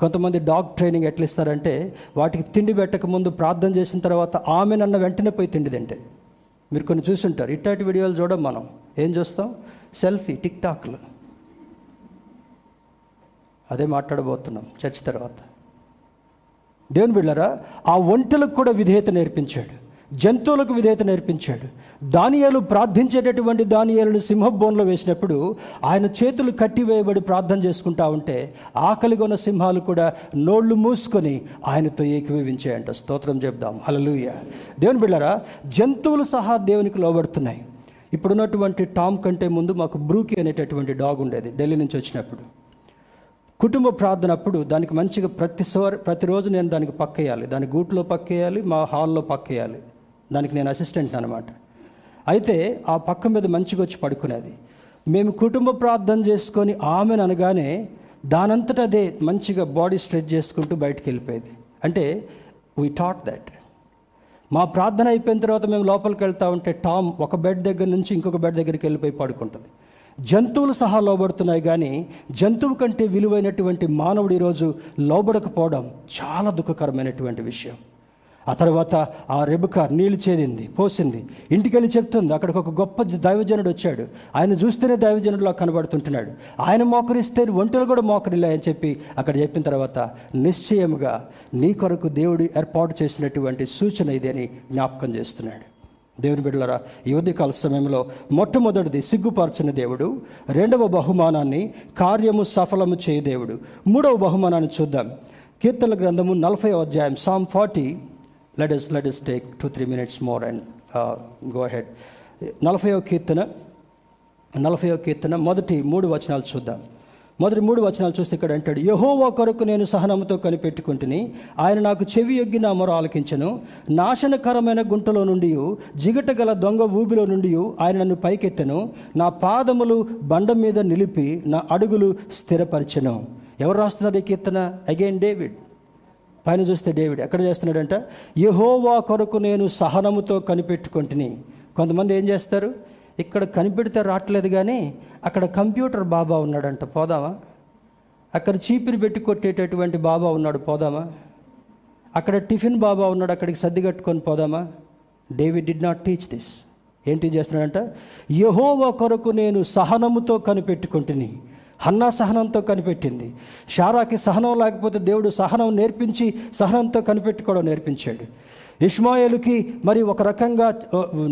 కొంతమంది డాగ్ ట్రైనింగ్ ఎట్లా ఇస్తారంటే వాటికి తిండి పెట్టక ముందు ప్రార్థన చేసిన తర్వాత ఆమె నన్న వెంటనే పోయి తిండి తింటే. మీరు కొన్ని చూసుంటారు. ఇట్లాంటి వీడియోలు చూడం మనం. ఏం చూస్తాం? సెల్ఫీ టిక్ టాక్లు అదే మాట్లాడబోతున్నాం చర్చ్ తర్వాత. దేవుని బిళ్ళరా ఆ ఒంటెలకు కూడా విధేయత నేర్పించాడు. జంతువులకు విధేయత నేర్పించాడు. దానియాలు ప్రార్థించేటటువంటి దానియాలను సింహబోన్లో వేసినప్పుడు ఆయన చేతులు కట్టివేయబడి ప్రార్థన చేసుకుంటా ఉంటే ఆకలిగా ఉన్న సింహాలు కూడా నోళ్ళు మూసుకొని ఆయనతో ఏకీభవించాయంట. స్తోత్రం చెప్దాం. హలలుయ దేవుని బిళ్ళరా జంతువులు సహా దేవునికి లోబడుతున్నాయి. ఇప్పుడున్నటువంటి టామ్ కంటే ముందు మాకు బ్రూకి అనేటటువంటి డాగ్ ఉండేది ఢిల్లీ నుంచి వచ్చినప్పుడు. కుటుంబ ప్రార్థన అప్పుడు దానికి మంచిగా ప్రతి సోర్ ప్రతిరోజు నేను దానికి పక్కేయాలి. దాని గూట్లో పక్కేయాలి మా హాల్లో పక్కేయాలి. దానికి నేను అసిస్టెంట్ అనమాట అయితే ఆ పక్క మీద మంచిగా వచ్చి పడుకునేది. మేము కుటుంబ ప్రార్థన చేసుకొని ఆమెను అనగానే దానంతట అదే మంచిగా బాడీ స్ట్రెచ్ చేసుకుంటూ బయటికి వెళ్ళిపోయేది. అంటే వీ టాట్ దట్ మా ప్రార్థన అయిపోయిన తర్వాత మేము లోపలికి వెళ్తా ఉంటే టామ్ ఒక బెడ్ దగ్గర నుంచి ఇంకొక బెడ్ దగ్గరికి వెళ్ళిపోయి పడుకుంటుంది. జంతువులు సహా లోబడుతున్నాయి కానీ జంతువు కంటే విలువైనటువంటి మానవుడు ఈరోజు లోబడకపోవడం చాలా దుఃఖకరమైనటువంటి విషయం. ఆ తర్వాత ఆ రెబుక నీళ్ళు చేరింది పోసింది. ఇంటికి వెళ్ళి చెప్తుంది అక్కడికి ఒక గొప్ప దైవజనుడు వచ్చాడు. ఆయన చూస్తేనే దైవజనుడులా కనబడుతుంటున్నాడు. ఆయన మోకరిస్తే ఒంటలు కూడా మోకరిలే అని చెప్పి అక్కడ చెప్పిన తర్వాత నిశ్చయముగా నీ కొరకు దేవుడు ఏర్పాటు చేసినటువంటి సూచన ఇది అని జ్ఞాపకం చేస్తున్నాడు. దేవుని బిడ్డలరా ఈ ఉదయకాల సమయంలో మొట్టమొదటిది సిగ్గుపరచిన దేవుడు రెండవ బహుమానాన్ని కార్యము సఫలము చేయ దేవుడు. మూడవ బహుమానాన్ని చూద్దాం. కీర్తన గ్రంథము నలభై అధ్యాయం Psalm forty let us let us take two three minutes more and go ahead నలభైవ కీర్తన నలభైవ కీర్తన మొదటి మూడు వచనాలు చూద్దాం. మొదటి మూడు వచనాలు చూస్తే ఇక్కడ అంటాడు యహోవా కొరకు నేను సహనంతో కనిపెట్టుకుంటుని ఆయన నాకు చెవి యొగ్గి నా మొర ఆలకించను. నాశనకరమైన గుంటలో నుండి జిగట గల దొంగ ఊబిలో నుండి ఆయన నన్ను పైకెత్తను. నా పాదములు బండ మీద నిలిపి నా అడుగులు స్థిరపరిచెను. ఎవరు రాస్తున్నారు ఈ కీర్తన? అగైన్ డేవిడ్ పైన చూస్తే డేవిడ్ ఎక్కడ చేస్తున్నాడంట? యహోవా కొరకు నేను సహనముతో కనిపెట్టుకుంటుని. కొంతమంది ఏం చేస్తారు? ఇక్కడ కనిపెడితే రావట్లేదు కానీ అక్కడ కంప్యూటర్ బాబా ఉన్నాడంట. పోదామా? అక్కడ చీపిరి పెట్టి కొట్టేటటువంటి బాబా ఉన్నాడు. పోదామా? అక్కడ టిఫిన్ బాబా ఉన్నాడు. అక్కడికి సర్ది కట్టుకొని పోదామా? David did not teach this. ఏంటి చేస్తున్నాడంట? యహోవా కొరకు నేను సహనముతో కనిపెట్టుకుంటుని. హన్నా సహనంతో కనిపెట్టింది. షారాకి సహనం లేకపోతే దేవుడు సహనం నేర్పించి సహనంతో కనిపెట్టుకోవడం నేర్పించాడు. ఇష్మాయేలుకి మరి ఒక రకంగా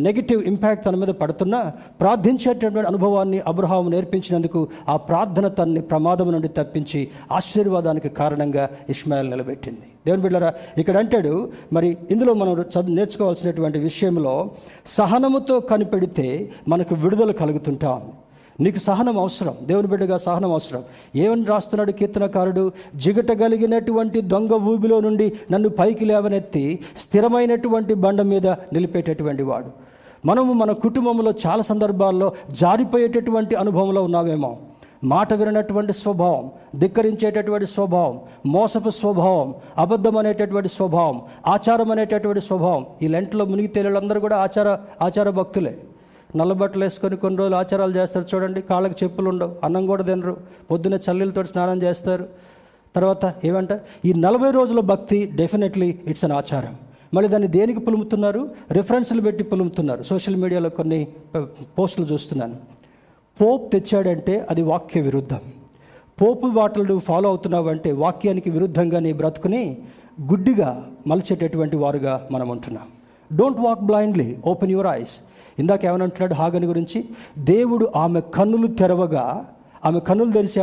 నెగిటివ్ ఇంపాక్ట్ తన మీద పడుతున్నా ప్రార్థించేటటువంటి అనుభవాన్ని అబ్రహాము నేర్పించినందుకు ఆ ప్రార్థన తనని ప్రమాదం నుండి తప్పించి ఆశీర్వాదానికి కారణంగా ఇష్మాయిల్ నిలబెట్టింది. దేవుని బిడ్డరా ఇక్కడ అంటాడు మరి ఇందులో మనం చదువు నేర్చుకోవాల్సినటువంటి విషయంలో సహనముతో కనిపెడితే మనకు విడుదల కలుగుతుంటాం. నీకు సహనం అవసరం. దేవుని బిడ్డగా సహనం అవసరం. ఏమని రాస్తున్నాడు కీర్తనకారుడు? జిగటగలిగినటువంటి దొంగ ఊబిలో నుండి నన్ను పైకి లేవనెత్తి స్థిరమైనటువంటి బండ మీద నిలిపేటటువంటి వాడు. మనము మన కుటుంబంలో చాలా సందర్భాల్లో జారిపోయేటటువంటి అనుభవంలో ఉన్నామేమో. మాట వినటువంటి స్వభావం ధిక్కరించేటటువంటి స్వభావం మోసపు స్వభావం అబద్ధం అనేటటువంటి స్వభావం ఆచారం అనేటటువంటి స్వభావం ఈ లెంట్లో మునిగి తేలిళ్ళందరూ కూడా ఆచార ఆచార భక్తులే. నల్లబట్టలు వేసుకొని కొన్ని రోజులు ఆచారాలు చేస్తారు. చూడండి కాళ్ళకి చెప్పులు ఉండవు అన్నం కూడా తినరు. పొద్దున్న చల్లీలతో స్నానం చేస్తారు. తర్వాత ఏమంట ఈ నలభై రోజుల భక్తి డెఫినెట్లీ ఇట్స్ అన్ ఆచారం. మళ్ళీ దాన్ని దేనికి పులుముతున్నారు? రిఫరెన్స్లు పెట్టి పులుముతున్నారు. సోషల్ మీడియాలో కొన్ని పోస్టులు చూస్తున్నాను. పోప్ తెచ్చాడంటే అది వాక్య విరుద్ధం. పోపు వాటలు నువ్వు ఫాలో అవుతున్నావు అంటే వాక్యానికి విరుద్ధంగా నీ బ్రతుకుని గుడ్డిగా మలిచేటటువంటి వారుగా మనం ఉంటున్నాం. Don't walk blindly open your eyes ఇందాక ఏమనంటున్నాడు హాగని గురించి? దేవుడు ఆమె కన్నులు తెరవగా ఆమె కన్నులు తెరిచి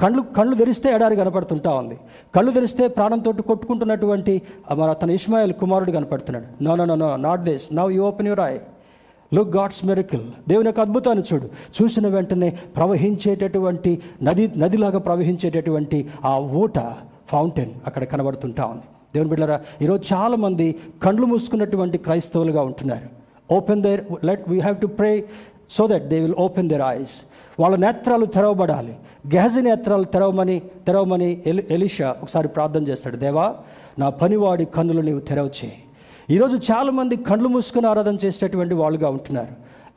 కళ్ళు కళ్ళు తెరిస్తే ఎడారి కనపడుతుంటా ఉంది. కళ్ళు తెరిస్తే ప్రాణంతో కొట్టుకుంటున్నటువంటి మన తన ఇస్మాయిల్ కుమారుడు కనపడుతున్నాడు. No no no no not this now you open your eye look God's miracle దేవుని యొక్క అద్భుతాన్ని చూడు. చూసిన వెంటనే ప్రవహించేటటువంటి నది నదిలాగా ప్రవహించేటటువంటి ఆ ఊట ఫౌంటైన్ అక్కడ కనబడుతుంటా ఉంది. దేవుని బిడ్డరా ఈరోజు చాలామంది కండ్లు మూసుకున్నటువంటి క్రైస్తవులుగా ఉంటున్నారు. Open their let we have to pray so that they will open their eyes వాళ్ళ నేత్రాలు తెరవబడాలి. గెహజ నేత్రాలు తెరవమని తెరవమని ఎలి ఎలిషా ఒకసారి ప్రార్థన చేస్తాడు. దేవా నా పనివాడి కన్నులు నీవు తెరవచ్చే ఈరోజు చాలామంది కళ్ళు మూసుకుని ఆరాధన చేసేటటువంటి వాళ్ళుగా ఉంటున్నారు.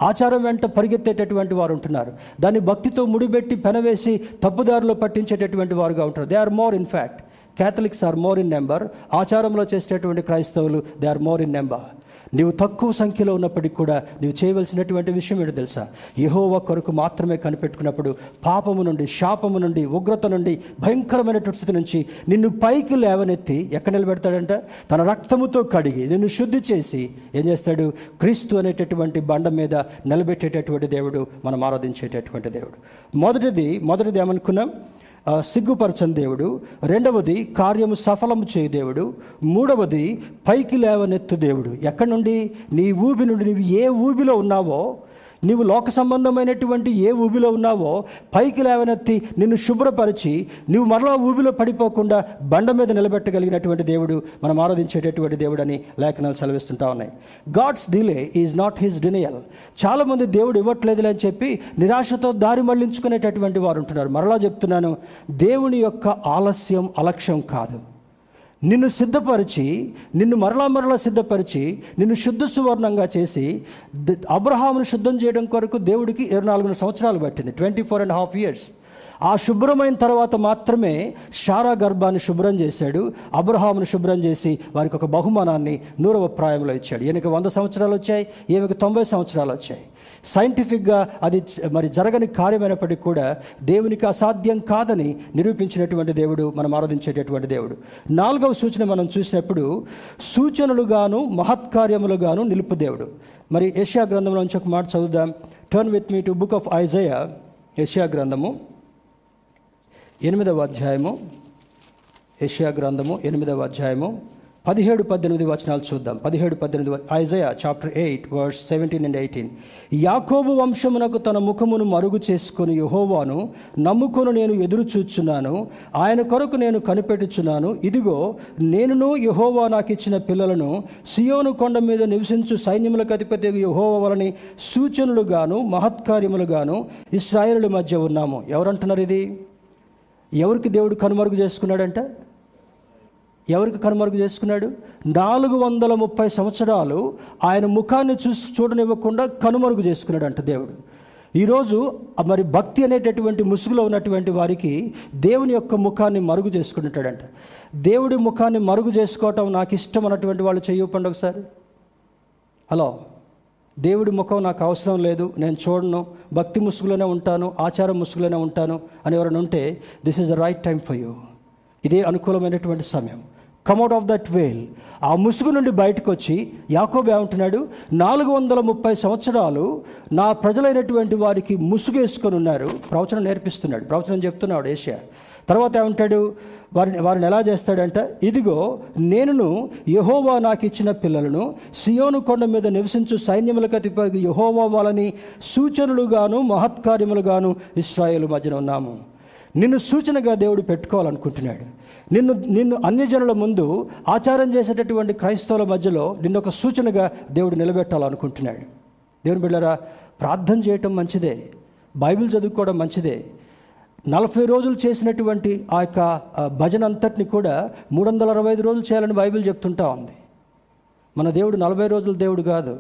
ఆచారం వెంట పరిగెత్తేటటువంటి వారు ఉంటున్నారు. దాన్ని భక్తితో ముడిపెట్టి పెనవేసి తప్పుదారిలో పట్టించేటటువంటి వారుగా ఉంటారు they are more in fact Catholics are more in number ఆచారంలో చేసేటటువంటి క్రైస్తవులు they are more in number నీవు తక్కువ సంఖ్యలో ఉన్నప్పటికీ కూడా నీవు చేయవలసినటువంటి విషయం ఏంటో తెలుసా? యహోవ కొరకు మాత్రమే కనిపెట్టుకున్నప్పుడు పాపము నుండి శాపము నుండి ఉగ్రత నుండి భయంకరమైనటువంటి స్థితి నుంచి నిన్ను పైకి లేవనెత్తి ఎక్కడ నిలబెడతాడంట? తన రక్తముతో కడిగి నిన్ను శుద్ధి చేసి ఏం చేస్తాడు? క్రీస్తు అనేటటువంటి బండ మీద నిలబెట్టేటటువంటి దేవుడు మనం ఆరాధించేటటువంటి దేవుడు. మొదటిది మొదటిది ఏమనుకున్నాం? సిగ్గుపరచని దేవుడు. రెండవది కార్యము సఫలము చేయి దేవుడు. మూడవది పైకి లేవనెత్తు దేవుడు. ఎక్కడి నుండి? నీ ఊబి నుండి. నీవు ఏ ఊబిలో ఉన్నావో నీవు లోక సంబంధమైనటువంటి ఏ ఊబిలో ఉన్నావో పైకి లేవనెత్తి నిన్ను శుభ్రపరిచి నువ్వు మరలా ఊబిలో పడిపోకుండా బండ మీద నిలబెట్టగలిగినటువంటి దేవుడు మనం ఆరాధించేటటువంటి దేవుడు అని లేఖనాలు సెలవిస్తుంటా ఉన్నాయి. God's delay is not his denial. చాలామంది దేవుడు ఇవ్వట్లేదులే అని చెప్పి నిరాశతో దారి మళ్ళించుకునేటటువంటి వారు ఉంటున్నారు. మరలా చెప్తున్నాను దేవుని యొక్క ఆలస్యం అలక్ష్యం కాదు. నిన్ను సిద్ధపరిచి నిన్ను మరలా మరలా సిద్ధపరిచి నిన్ను శుద్ధ సువర్ణంగా చేసి అబ్రహామును శుద్ధం చేయడం కొరకు దేవుడికి ఇరవై నాలుగు సంవత్సరాలు పట్టింది. Twenty four and half years. ఆ శుభ్రమైన తర్వాత మాత్రమే షారా గర్భాన్ని శుభ్రం చేశాడు అబ్రహామును శుభ్రం చేసి వారికి ఒక బహుమానాన్ని నూరవ ప్రాయంలో ఇచ్చాడు. ఈయనకి వంద సంవత్సరాలు వచ్చాయి ఈమెకి తొంభై సంవత్సరాలు వచ్చాయి. సైంటిఫిక్గా అది మరి జరగని కార్యమైనప్పటికీ కూడా దేవునికి అసాధ్యం కాదని నిరూపించినటువంటి దేవుడు మనం ఆరాధించేటటువంటి దేవుడు. నాలుగవ సూచన మనం చూసినప్పుడు సూచనలుగాను మహత్కార్యములుగాను నిలుపు దేవుడు. మరి ఏషియా గ్రంథంలో నుంచి ఒక మాట చదువుదాం. Turn with me to book of Isaiah Asia గ్రంథము. ఎనిమిదవ అధ్యాయము ఏషియా గ్రంథము ఎనిమిదవ అధ్యాయము పదిహేడు పద్దెనిమిది వచనాలు చూద్దాం. పదిహేడు పద్దెనిమిది Isaiah chapter eight verse seventeen and eighteen యాకోబు వంశమునకు తన ముఖమును మరుగు చేసుకుని యహోవాను నమ్ముకొని నేను ఎదురు చూచున్నాను. ఆయన కొరకు నేను కనిపెట్టుచున్నాను. ఇదిగో నేనును యహోవా నాకు ఇచ్చిన పిల్లలను సియోను కొండ మీద నివసించు సైన్యములకు అధిపతి యహోవా వలని సూచనలుగాను మహత్కార్యములుగాను ఇస్రాయేలుల మధ్య ఉన్నాము. ఎవరంటున్నారు ఇది? ఎవరికి దేవుడు కనుమరుగు చేసుకున్నాడంట? ఎవరికి కనుమరుగు చేసుకున్నాడు? నాలుగు వందల ముప్పై సంవత్సరాలు ఆయన ముఖాన్ని చూసి చూడనివ్వకుండా కనుమరుగు చేసుకున్నాడంట దేవుడు. ఈరోజు మరి భక్తి అనేటటువంటి ముసుగులో ఉన్నటువంటి వారికి దేవుని యొక్క ముఖాన్ని మరుగు చేసుకుంటాడంట దేవుడి ముఖాన్ని మరుగు చేసుకోవటం నాకు ఇష్టం అన్నటువంటి వాళ్ళు చెయ్యపండి ఒకసారి హలో. దేవుడి ముఖం నాకు అవసరం లేదు నేను చూడను భక్తి ముసుగులోనే ఉంటాను ఆచారం ముసుగులోనే ఉంటాను అని ఎవరైనా ఉంటే this is the right time for you ఇదే అనుకూలమైనటువంటి సమయం. కమ్అట్ ఆఫ్ దట్ వేల్ ఆ ముసుగు నుండి బయటకు వచ్చి యాకోబు ఏమంటున్నాడు? నాలుగు వందల ముప్పై సంవత్సరాలు నా ప్రజలైనటువంటి వారికి ముసుగు వేసుకొని ఉన్నారు. ప్రవచనం నేర్పిస్తున్నాడు. ప్రవచనం చెప్తున్నాడు ఏషియా. తర్వాత ఏమంటాడు? వారిని వారిని ఎలా చేస్తాడంట ఇదిగో నేనును యహోవా నాకు ఇచ్చిన పిల్లలను సియోను కొండ మీద నివసించు సైన్యములకు అతిపై యహోవా వాళ్ళని సూచనలుగాను మహత్కార్యములుగాను ఇస్రాయేల్ మధ్యన ఉన్నాము. నిన్ను సూచనగా దేవుడు పెట్టుకోవాలనుకుంటున్నాడు. నిన్ను నిన్ను అన్యజనుల ముందు ఆచారం చేసేటటువంటి క్రైస్తవుల మధ్యలో నిన్ను ఒక సూచనగా దేవుడు నిలబెట్టాలనుకుంటున్నాడు. దేవుని బిళ్ళరా ప్రార్థన చేయటం మంచిదే. బైబిల్ చదువుకోవడం మంచిదే. నలభై రోజులు చేసినటువంటి ఆ యొక్క భజన అంతటిని కూడా మూడు వందల అరవై ఐదు రోజులు చేయాలని బైబిల్ చెప్తుంటా ఉంది. మన దేవుడు నలభై రోజుల దేవుడు కాదు.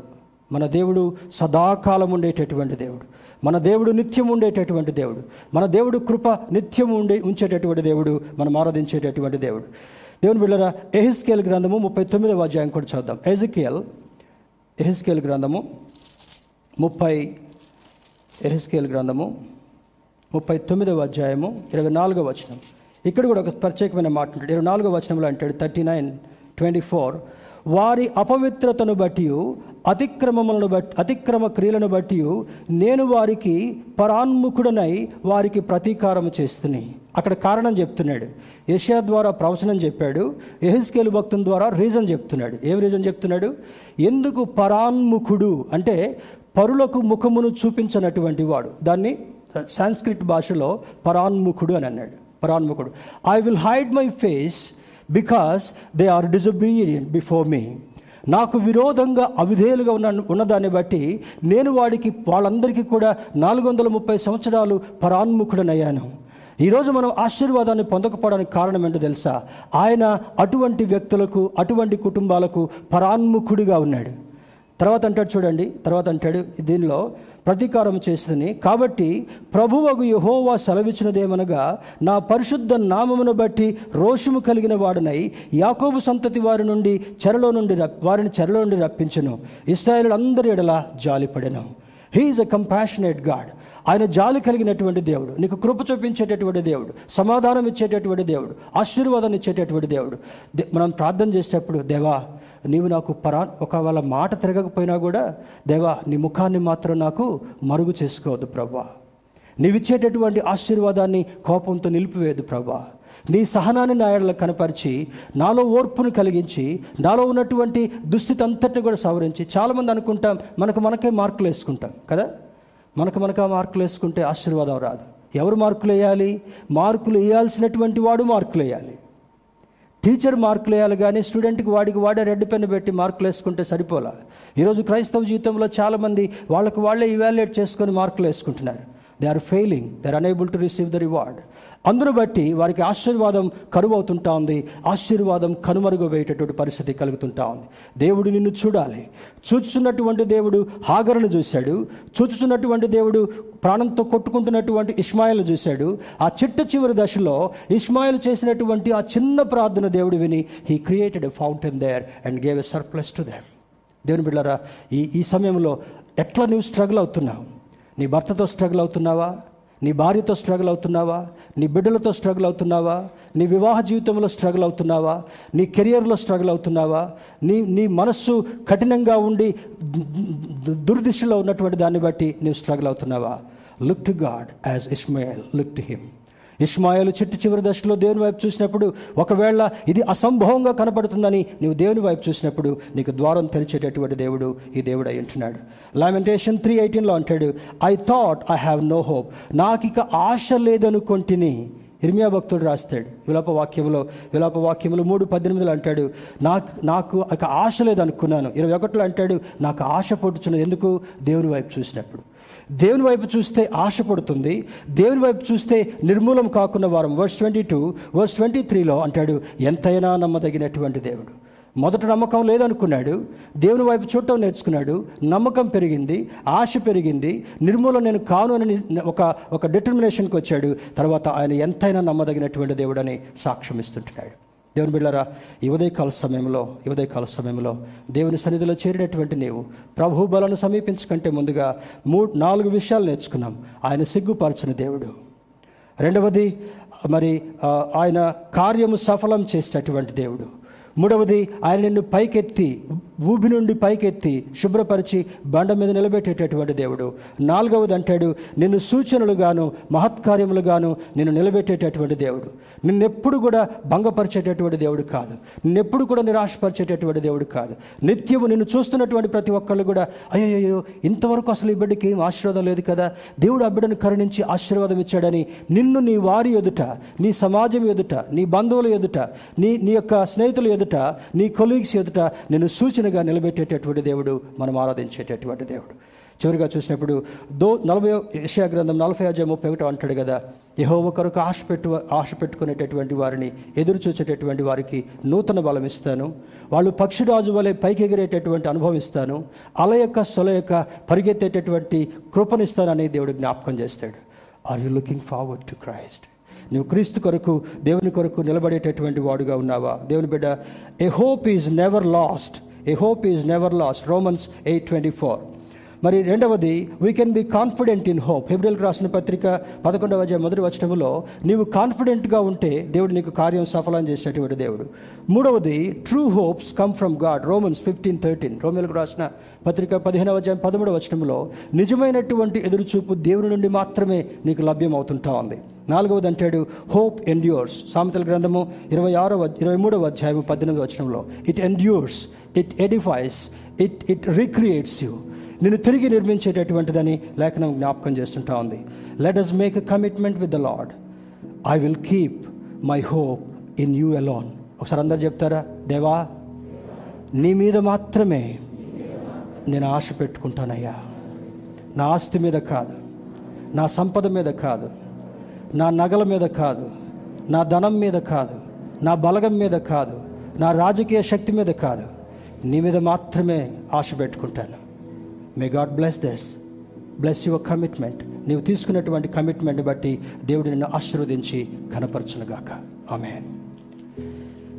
మన దేవుడు సదాకాలం ఉండేటటువంటి దేవుడు. మన దేవుడు నిత్యం ఉండేటటువంటి దేవుడు. మన దేవుడు కృప నిత్యం ఉండే ఉంచేటటువంటి దేవుడు. మనం ఆరాధించేటటువంటి దేవుడు. దేవుని బిళ్ళరా ఎహిస్కేల్ గ్రంథము ముప్పై తొమ్మిదవ అధ్యాయం కూడా చూద్దాం ఎజికేల్ ఎహిస్కేల్ గ్రంథము ముప్పై ఎహిస్కేల్ గ్రంథము ముప్పై తొమ్మిదవ అధ్యాయము ఇరవై నాలుగవ వచనం. ఇక్కడ కూడా ఒక ప్రత్యేకమైన మాట ఉంటాడు ఇరవై నాలుగవ వచనంలో అంటాడు థర్టీ నైన్ ట్వంటీ ఫోర్. వారి అపవిత్రతను బట్టి అతిక్రమములను బట్టి అతిక్రమ క్రియలను బట్టి నేను వారికి పరాన్ముఖుడనై వారికి ప్రతీకారం చేస్తుని. అక్కడ కారణం చెప్తున్నాడు. ఏషియా ద్వారా ప్రవచనం చెప్పాడు. ఎహిస్కేలు భక్తుని ద్వారా రీజన్ చెప్తున్నాడు. ఏం రీజన్ చెప్తున్నాడు? ఎందుకు పరాన్ముఖుడు అంటే పరులకు ముఖమును చూపించనటువంటి వాడు. దాన్ని సాంస్క్రిట్ భాషలో పరాన్ముఖుడు అని అన్నాడు. పరాన్ముఖుడు. I will hide my face because they are disobedient before me నాకు విరోధంగా అవిధేయులుగా ఉన్న ఉన్నదాన్ని బట్టి నేను వాడికి వాళ్ళందరికీ కూడా నాలుగు వందల ముప్పై సంవత్సరాలు పరాన్ముఖుడనయ్యాను. ఈరోజు మనం ఆశీర్వాదాన్ని పొందకపోవడానికి కారణం ఏంటో తెలుసా? ఆయన అటువంటి వ్యక్తులకు అటువంటి కుటుంబాలకు పరాన్ముఖుడిగా ఉన్నాడు. తర్వాత అంటాడు చూడండి తర్వాత అంటాడు దీనిలో ప్రతీకారం చేసిందని కాబట్టి ప్రభువగు యహోవా సెలవిచ్చినదేమనగా నా పరిశుద్ధ నామమును బట్టి రోషము కలిగిన వాడనై యాకోబు సంతతి వారి నుండి చెరలో నుండి వారిని చెరలో నుండి రప్పించను. ఇస్రాయలు అందరి ఎడలా జాలిపడెను. He is a compassionate God. ఆయన జాలి కలిగినటువంటి దేవుడు. నీకు కృప చూపించేటటువంటి దేవుడు. సమాధానం ఇచ్చేటటువంటి దేవుడు. ఆశీర్వాదాన్ని ఇచ్చేటటువంటి దేవుడు. మనం ప్రార్థన చేసేటప్పుడు దేవా నీవు నాకు పరా ఒకవేళ మాట తిరగకపోయినా కూడా దేవా నీ ముఖాన్ని మాత్రం నాకు మరుగు చేసుకోవద్దు ప్రభా. నీవిచ్చేటటువంటి ఆశీర్వాదాన్ని కోపంతో నిలిపివేయదు ప్రభా. నీ సహనాన్ని నా కనపరిచి నాలో ఓర్పును కలిగించి నాలో ఉన్నటువంటి దుస్థితి అంతటిని కూడా సవరించి చాలామంది అనుకుంటాం మనకు మనకే మార్కులు వేసుకుంటాం కదా? మనకు మనకు ఆ మార్కులు వేసుకుంటే ఆశీర్వాదం రాదు. ఎవరు మార్కులు వేయాలి? మార్కులు వేయాల్సినటువంటి వాడు మార్కులు వేయాలి. టీచర్ మార్కులు వేయాలి కానీ స్టూడెంట్కి వాడికి వాడే రెడ్ పెన్ పెట్టి మార్కులు వేసుకుంటే సరిపోలా. ఈరోజు క్రైస్తవ జీవితంలో చాలామంది వాళ్ళకు వాళ్ళే ఇవాల్యుయేట్ చేసుకొని మార్కులు వేసుకుంటున్నారు. They are failing they are unable to receive the reward అందును బట్టి వారికి ఆశీర్వాదం కరువు అవుతుంటా ఉంది. ఆశీర్వాదం కనుమరుగు వేయటటువంటి పరిస్థితి కలుగుతుంటా ఉంది. దేవుడు నిన్ను చూడాలి. చూచుచున్నటువంటి దేవుడు హాగరును చూశాడు. చూచుచున్నటువంటి దేవుడు ప్రాణంతో కొట్టుకుంటున్నటువంటి ఇస్మాయిల్ను చూశాడు. ఆ చిట్ట చివరి దశలో ఇస్మాయిల్ చేసినటువంటి ఆ చిన్న ప్రార్థన దేవుడు విని he created a fountain there and gave a surplus to them దేవుని బిడ్డారా ఈ ఈ సమయంలో ఎట్లా నువ్వు స్ట్రగుల్ అవుతున్నావు? నీ భర్తతో స్ట్రగుల్ అవుతున్నావా? నీ భార్యతో స్ట్రగుల్ అవుతున్నావా? నీ బిడ్డలతో స్ట్రగుల్ అవుతున్నావా? నీ వివాహ జీవితంలో స్ట్రగుల్ అవుతున్నావా? నీ కెరియర్లో స్ట్రగుల్ అవుతున్నావా? నీ నీ మనస్సు కఠినంగా ఉండి దుర్దిశలో ఉన్నటువంటి దాన్ని బట్టి నీవు struggle అవుతున్నావా? Look to God as Ishmael look to him ఇష్మాయాలు చెట్టు చివరి దశలో దేవుని వైపు చూసినప్పుడు ఒకవేళ ఇది అసంభవంగా కనపడుతుందని నీవు దేవుని వైపు చూసినప్పుడు నీకు ద్వారం తెరిచేటటువంటి దేవుడు ఈ దేవుడు అయి ఉంటున్నాడు లామెంటేషన్ త్రీ ఎయిటీన్లో అంటాడు I thought I have no hope నాకు ఇక ఆశ లేదనుకొంటిని. ఇర్మియా భక్తుడు రాస్తాడు. విలాప వాక్యంలో విలాప వాక్యంలో మూడు పద్దెనిమిదిలో అంటాడు నాకు నాకు ఇక ఆశ లేదనుకున్నాను. ఇరవై ఒకటిలో అంటాడు నాకు ఆశ పొట్టుచున్నది. ఎందుకు? దేవుని వైపు చూసినప్పుడు. దేవుని వైపు చూస్తే ఆశ పడుతుంది. దేవుని వైపు చూస్తే నిర్మూలం కాకుండా వారం. Verse twenty two verse twenty త్రీలో అంటాడు ఎంతైనా నమ్మదగినటువంటి దేవుడు. మొదట నమ్మకం లేదనుకున్నాడు. దేవుని వైపు చూడటం నేర్చుకున్నాడు. నమ్మకం పెరిగింది ఆశ పెరిగింది. నిర్మూలన నేను కాను అని ఒక ఒక డిటర్మినేషన్కి వచ్చాడు. తర్వాత ఆయన ఎంతైనా నమ్మదగినటువంటి దేవుడని సాక్ష్యం ఇస్తుంటున్నాడు. దేవుని బిళ్ళరా ఈ ఉదయకాల సమయంలో ఈ ఉదయకాల సమయంలో దేవుని సన్నిధిలో చేరినటువంటి నీవు ప్రభు బలను సమీపించకంటే ముందుగా మూడు నాలుగు విషయాలు నేర్చుకున్నాం. ఆయన సిగ్గుపరచని దేవుడు. రెండవది మరి ఆయన కార్యము సఫలం చేసేటటువంటి దేవుడు. మూడవది ఆయన నిన్ను పైకెత్తి భూమి నుండి పైకెత్తి శుభ్రపరిచి బండ మీద నిలబెట్టేటటువంటి దేవుడు. నాలుగవది అంటాడు నిన్ను సూచనలుగాను మహత్కార్యములుగాను నిన్ను నిలబెట్టేటటువంటి దేవుడు. నిన్నెప్పుడు కూడా భంగపరిచేటటువంటి దేవుడు కాదు. నిన్నెప్పుడు కూడా నిరాశపరిచేటటువంటి దేవుడు కాదు. నిత్యము నిన్ను చూస్తున్నటువంటి ప్రతి ఒక్కళ్ళు కూడా అయ్యయ్యో ఇంతవరకు అసలు ఈ బిడ్డకి ఏం ఆశీర్వాదం లేదు కదా? దేవుడు ఆ బిడ్డను కరుణించి ఆశీర్వాదం ఇచ్చాడని నిన్ను నీ వారి ఎదుట నీ సమాజం ఎదుట నీ బంధువుల ఎదుట నీ నీ యొక్క స్నేహితుల ఎదుట నీ కొలీగ్స్ ఎదుట నిన్ను సూచనగా నిలబెట్టేటటువంటి దేవుడు మనం ఆరాధించేటటువంటి దేవుడు. చివరిగా చూసినప్పుడు దో నలభై యెషయా గ్రంథం నలభై అజయ ముప్పై ఒకటో అంటాడు కదా యహోవ కొరకు ఆశ పెట్టు ఆశ పెట్టుకునేటటువంటి వారిని ఎదురు చూసేటటువంటి వారికి నూతన బలం ఇస్తాను. వాళ్ళు పక్షిరాజు వలె పైకి ఎగిరేటటువంటి అనుభవం ఇస్తాను. అల యొక్క సొల యొక్క పరిగెత్తేటటువంటి కృపనిస్తానని దేవుడు జ్ఞాపకం చేస్తాడు. Are you looking forward to Christ నువ్వు క్రీస్తు కొరకు దేవుని కొరకు నిలబడేటటువంటి వాడుగా ఉన్నావా? దేవుని బిడ్డ a hope is never lost a hope is never lost Romans eight twenty four మరి రెండవది we can be confident in hope ఫిబ్రిల్కి రాసిన పత్రిక పదకొండవ అధ్యాయ మొదటి వచనంలో నీవు కాన్ఫిడెంట్గా ఉంటే దేవుడు నీకు కార్యం సఫలం చేసేటువంటి దేవుడు. మూడవది true hopes come from God Romans fifteen thirteen రోమిలకు రాసిన పత్రిక పదిహేనవ అధ్యాయం పదమూడవ వచనంలో నిజమైనటువంటి ఎదురుచూపు దేవుని నుండి మాత్రమే నీకు లభ్యం అవుతుంటా ఉంది. నాలుగవది అంటాడు హోప్ ఎండ్యూర్స్ సామెతల గ్రంథము ఇరవై ఆరవ ఇరవై మూడవ అధ్యాయం పద్దెనిమిది వచనంలో it endures it edifies it it recreates you నిన్ను తిరిగి నిర్మించేటటువంటిదని లేఖనం జ్ఞాపకం చేస్తుంటా ఉంది. Let us make a commitment with the Lord I will keep my hope in you alone ఒకసారి అందరు చెప్తారా? దేవా నీ మీద మాత్రమే నేను ఆశ పెట్టుకుంటానయ్యా. నా ఆస్తి మీద కాదు నా సంపద మీద కాదు నా నగల మీద కాదు నా ధనం మీద కాదు నా బలగం మీద కాదు నా రాజకీయ శక్తి మీద కాదు. నీ మీద మాత్రమే ఆశ పెట్టుకుంటాను. May God bless these bless your commitment నీవు తీసుకున్నటువంటి కమిట్మెంట్ బట్టి దేవుడు నిన్ను ఆశీర్వదించి ఘనపరచునుగాక. ఆమె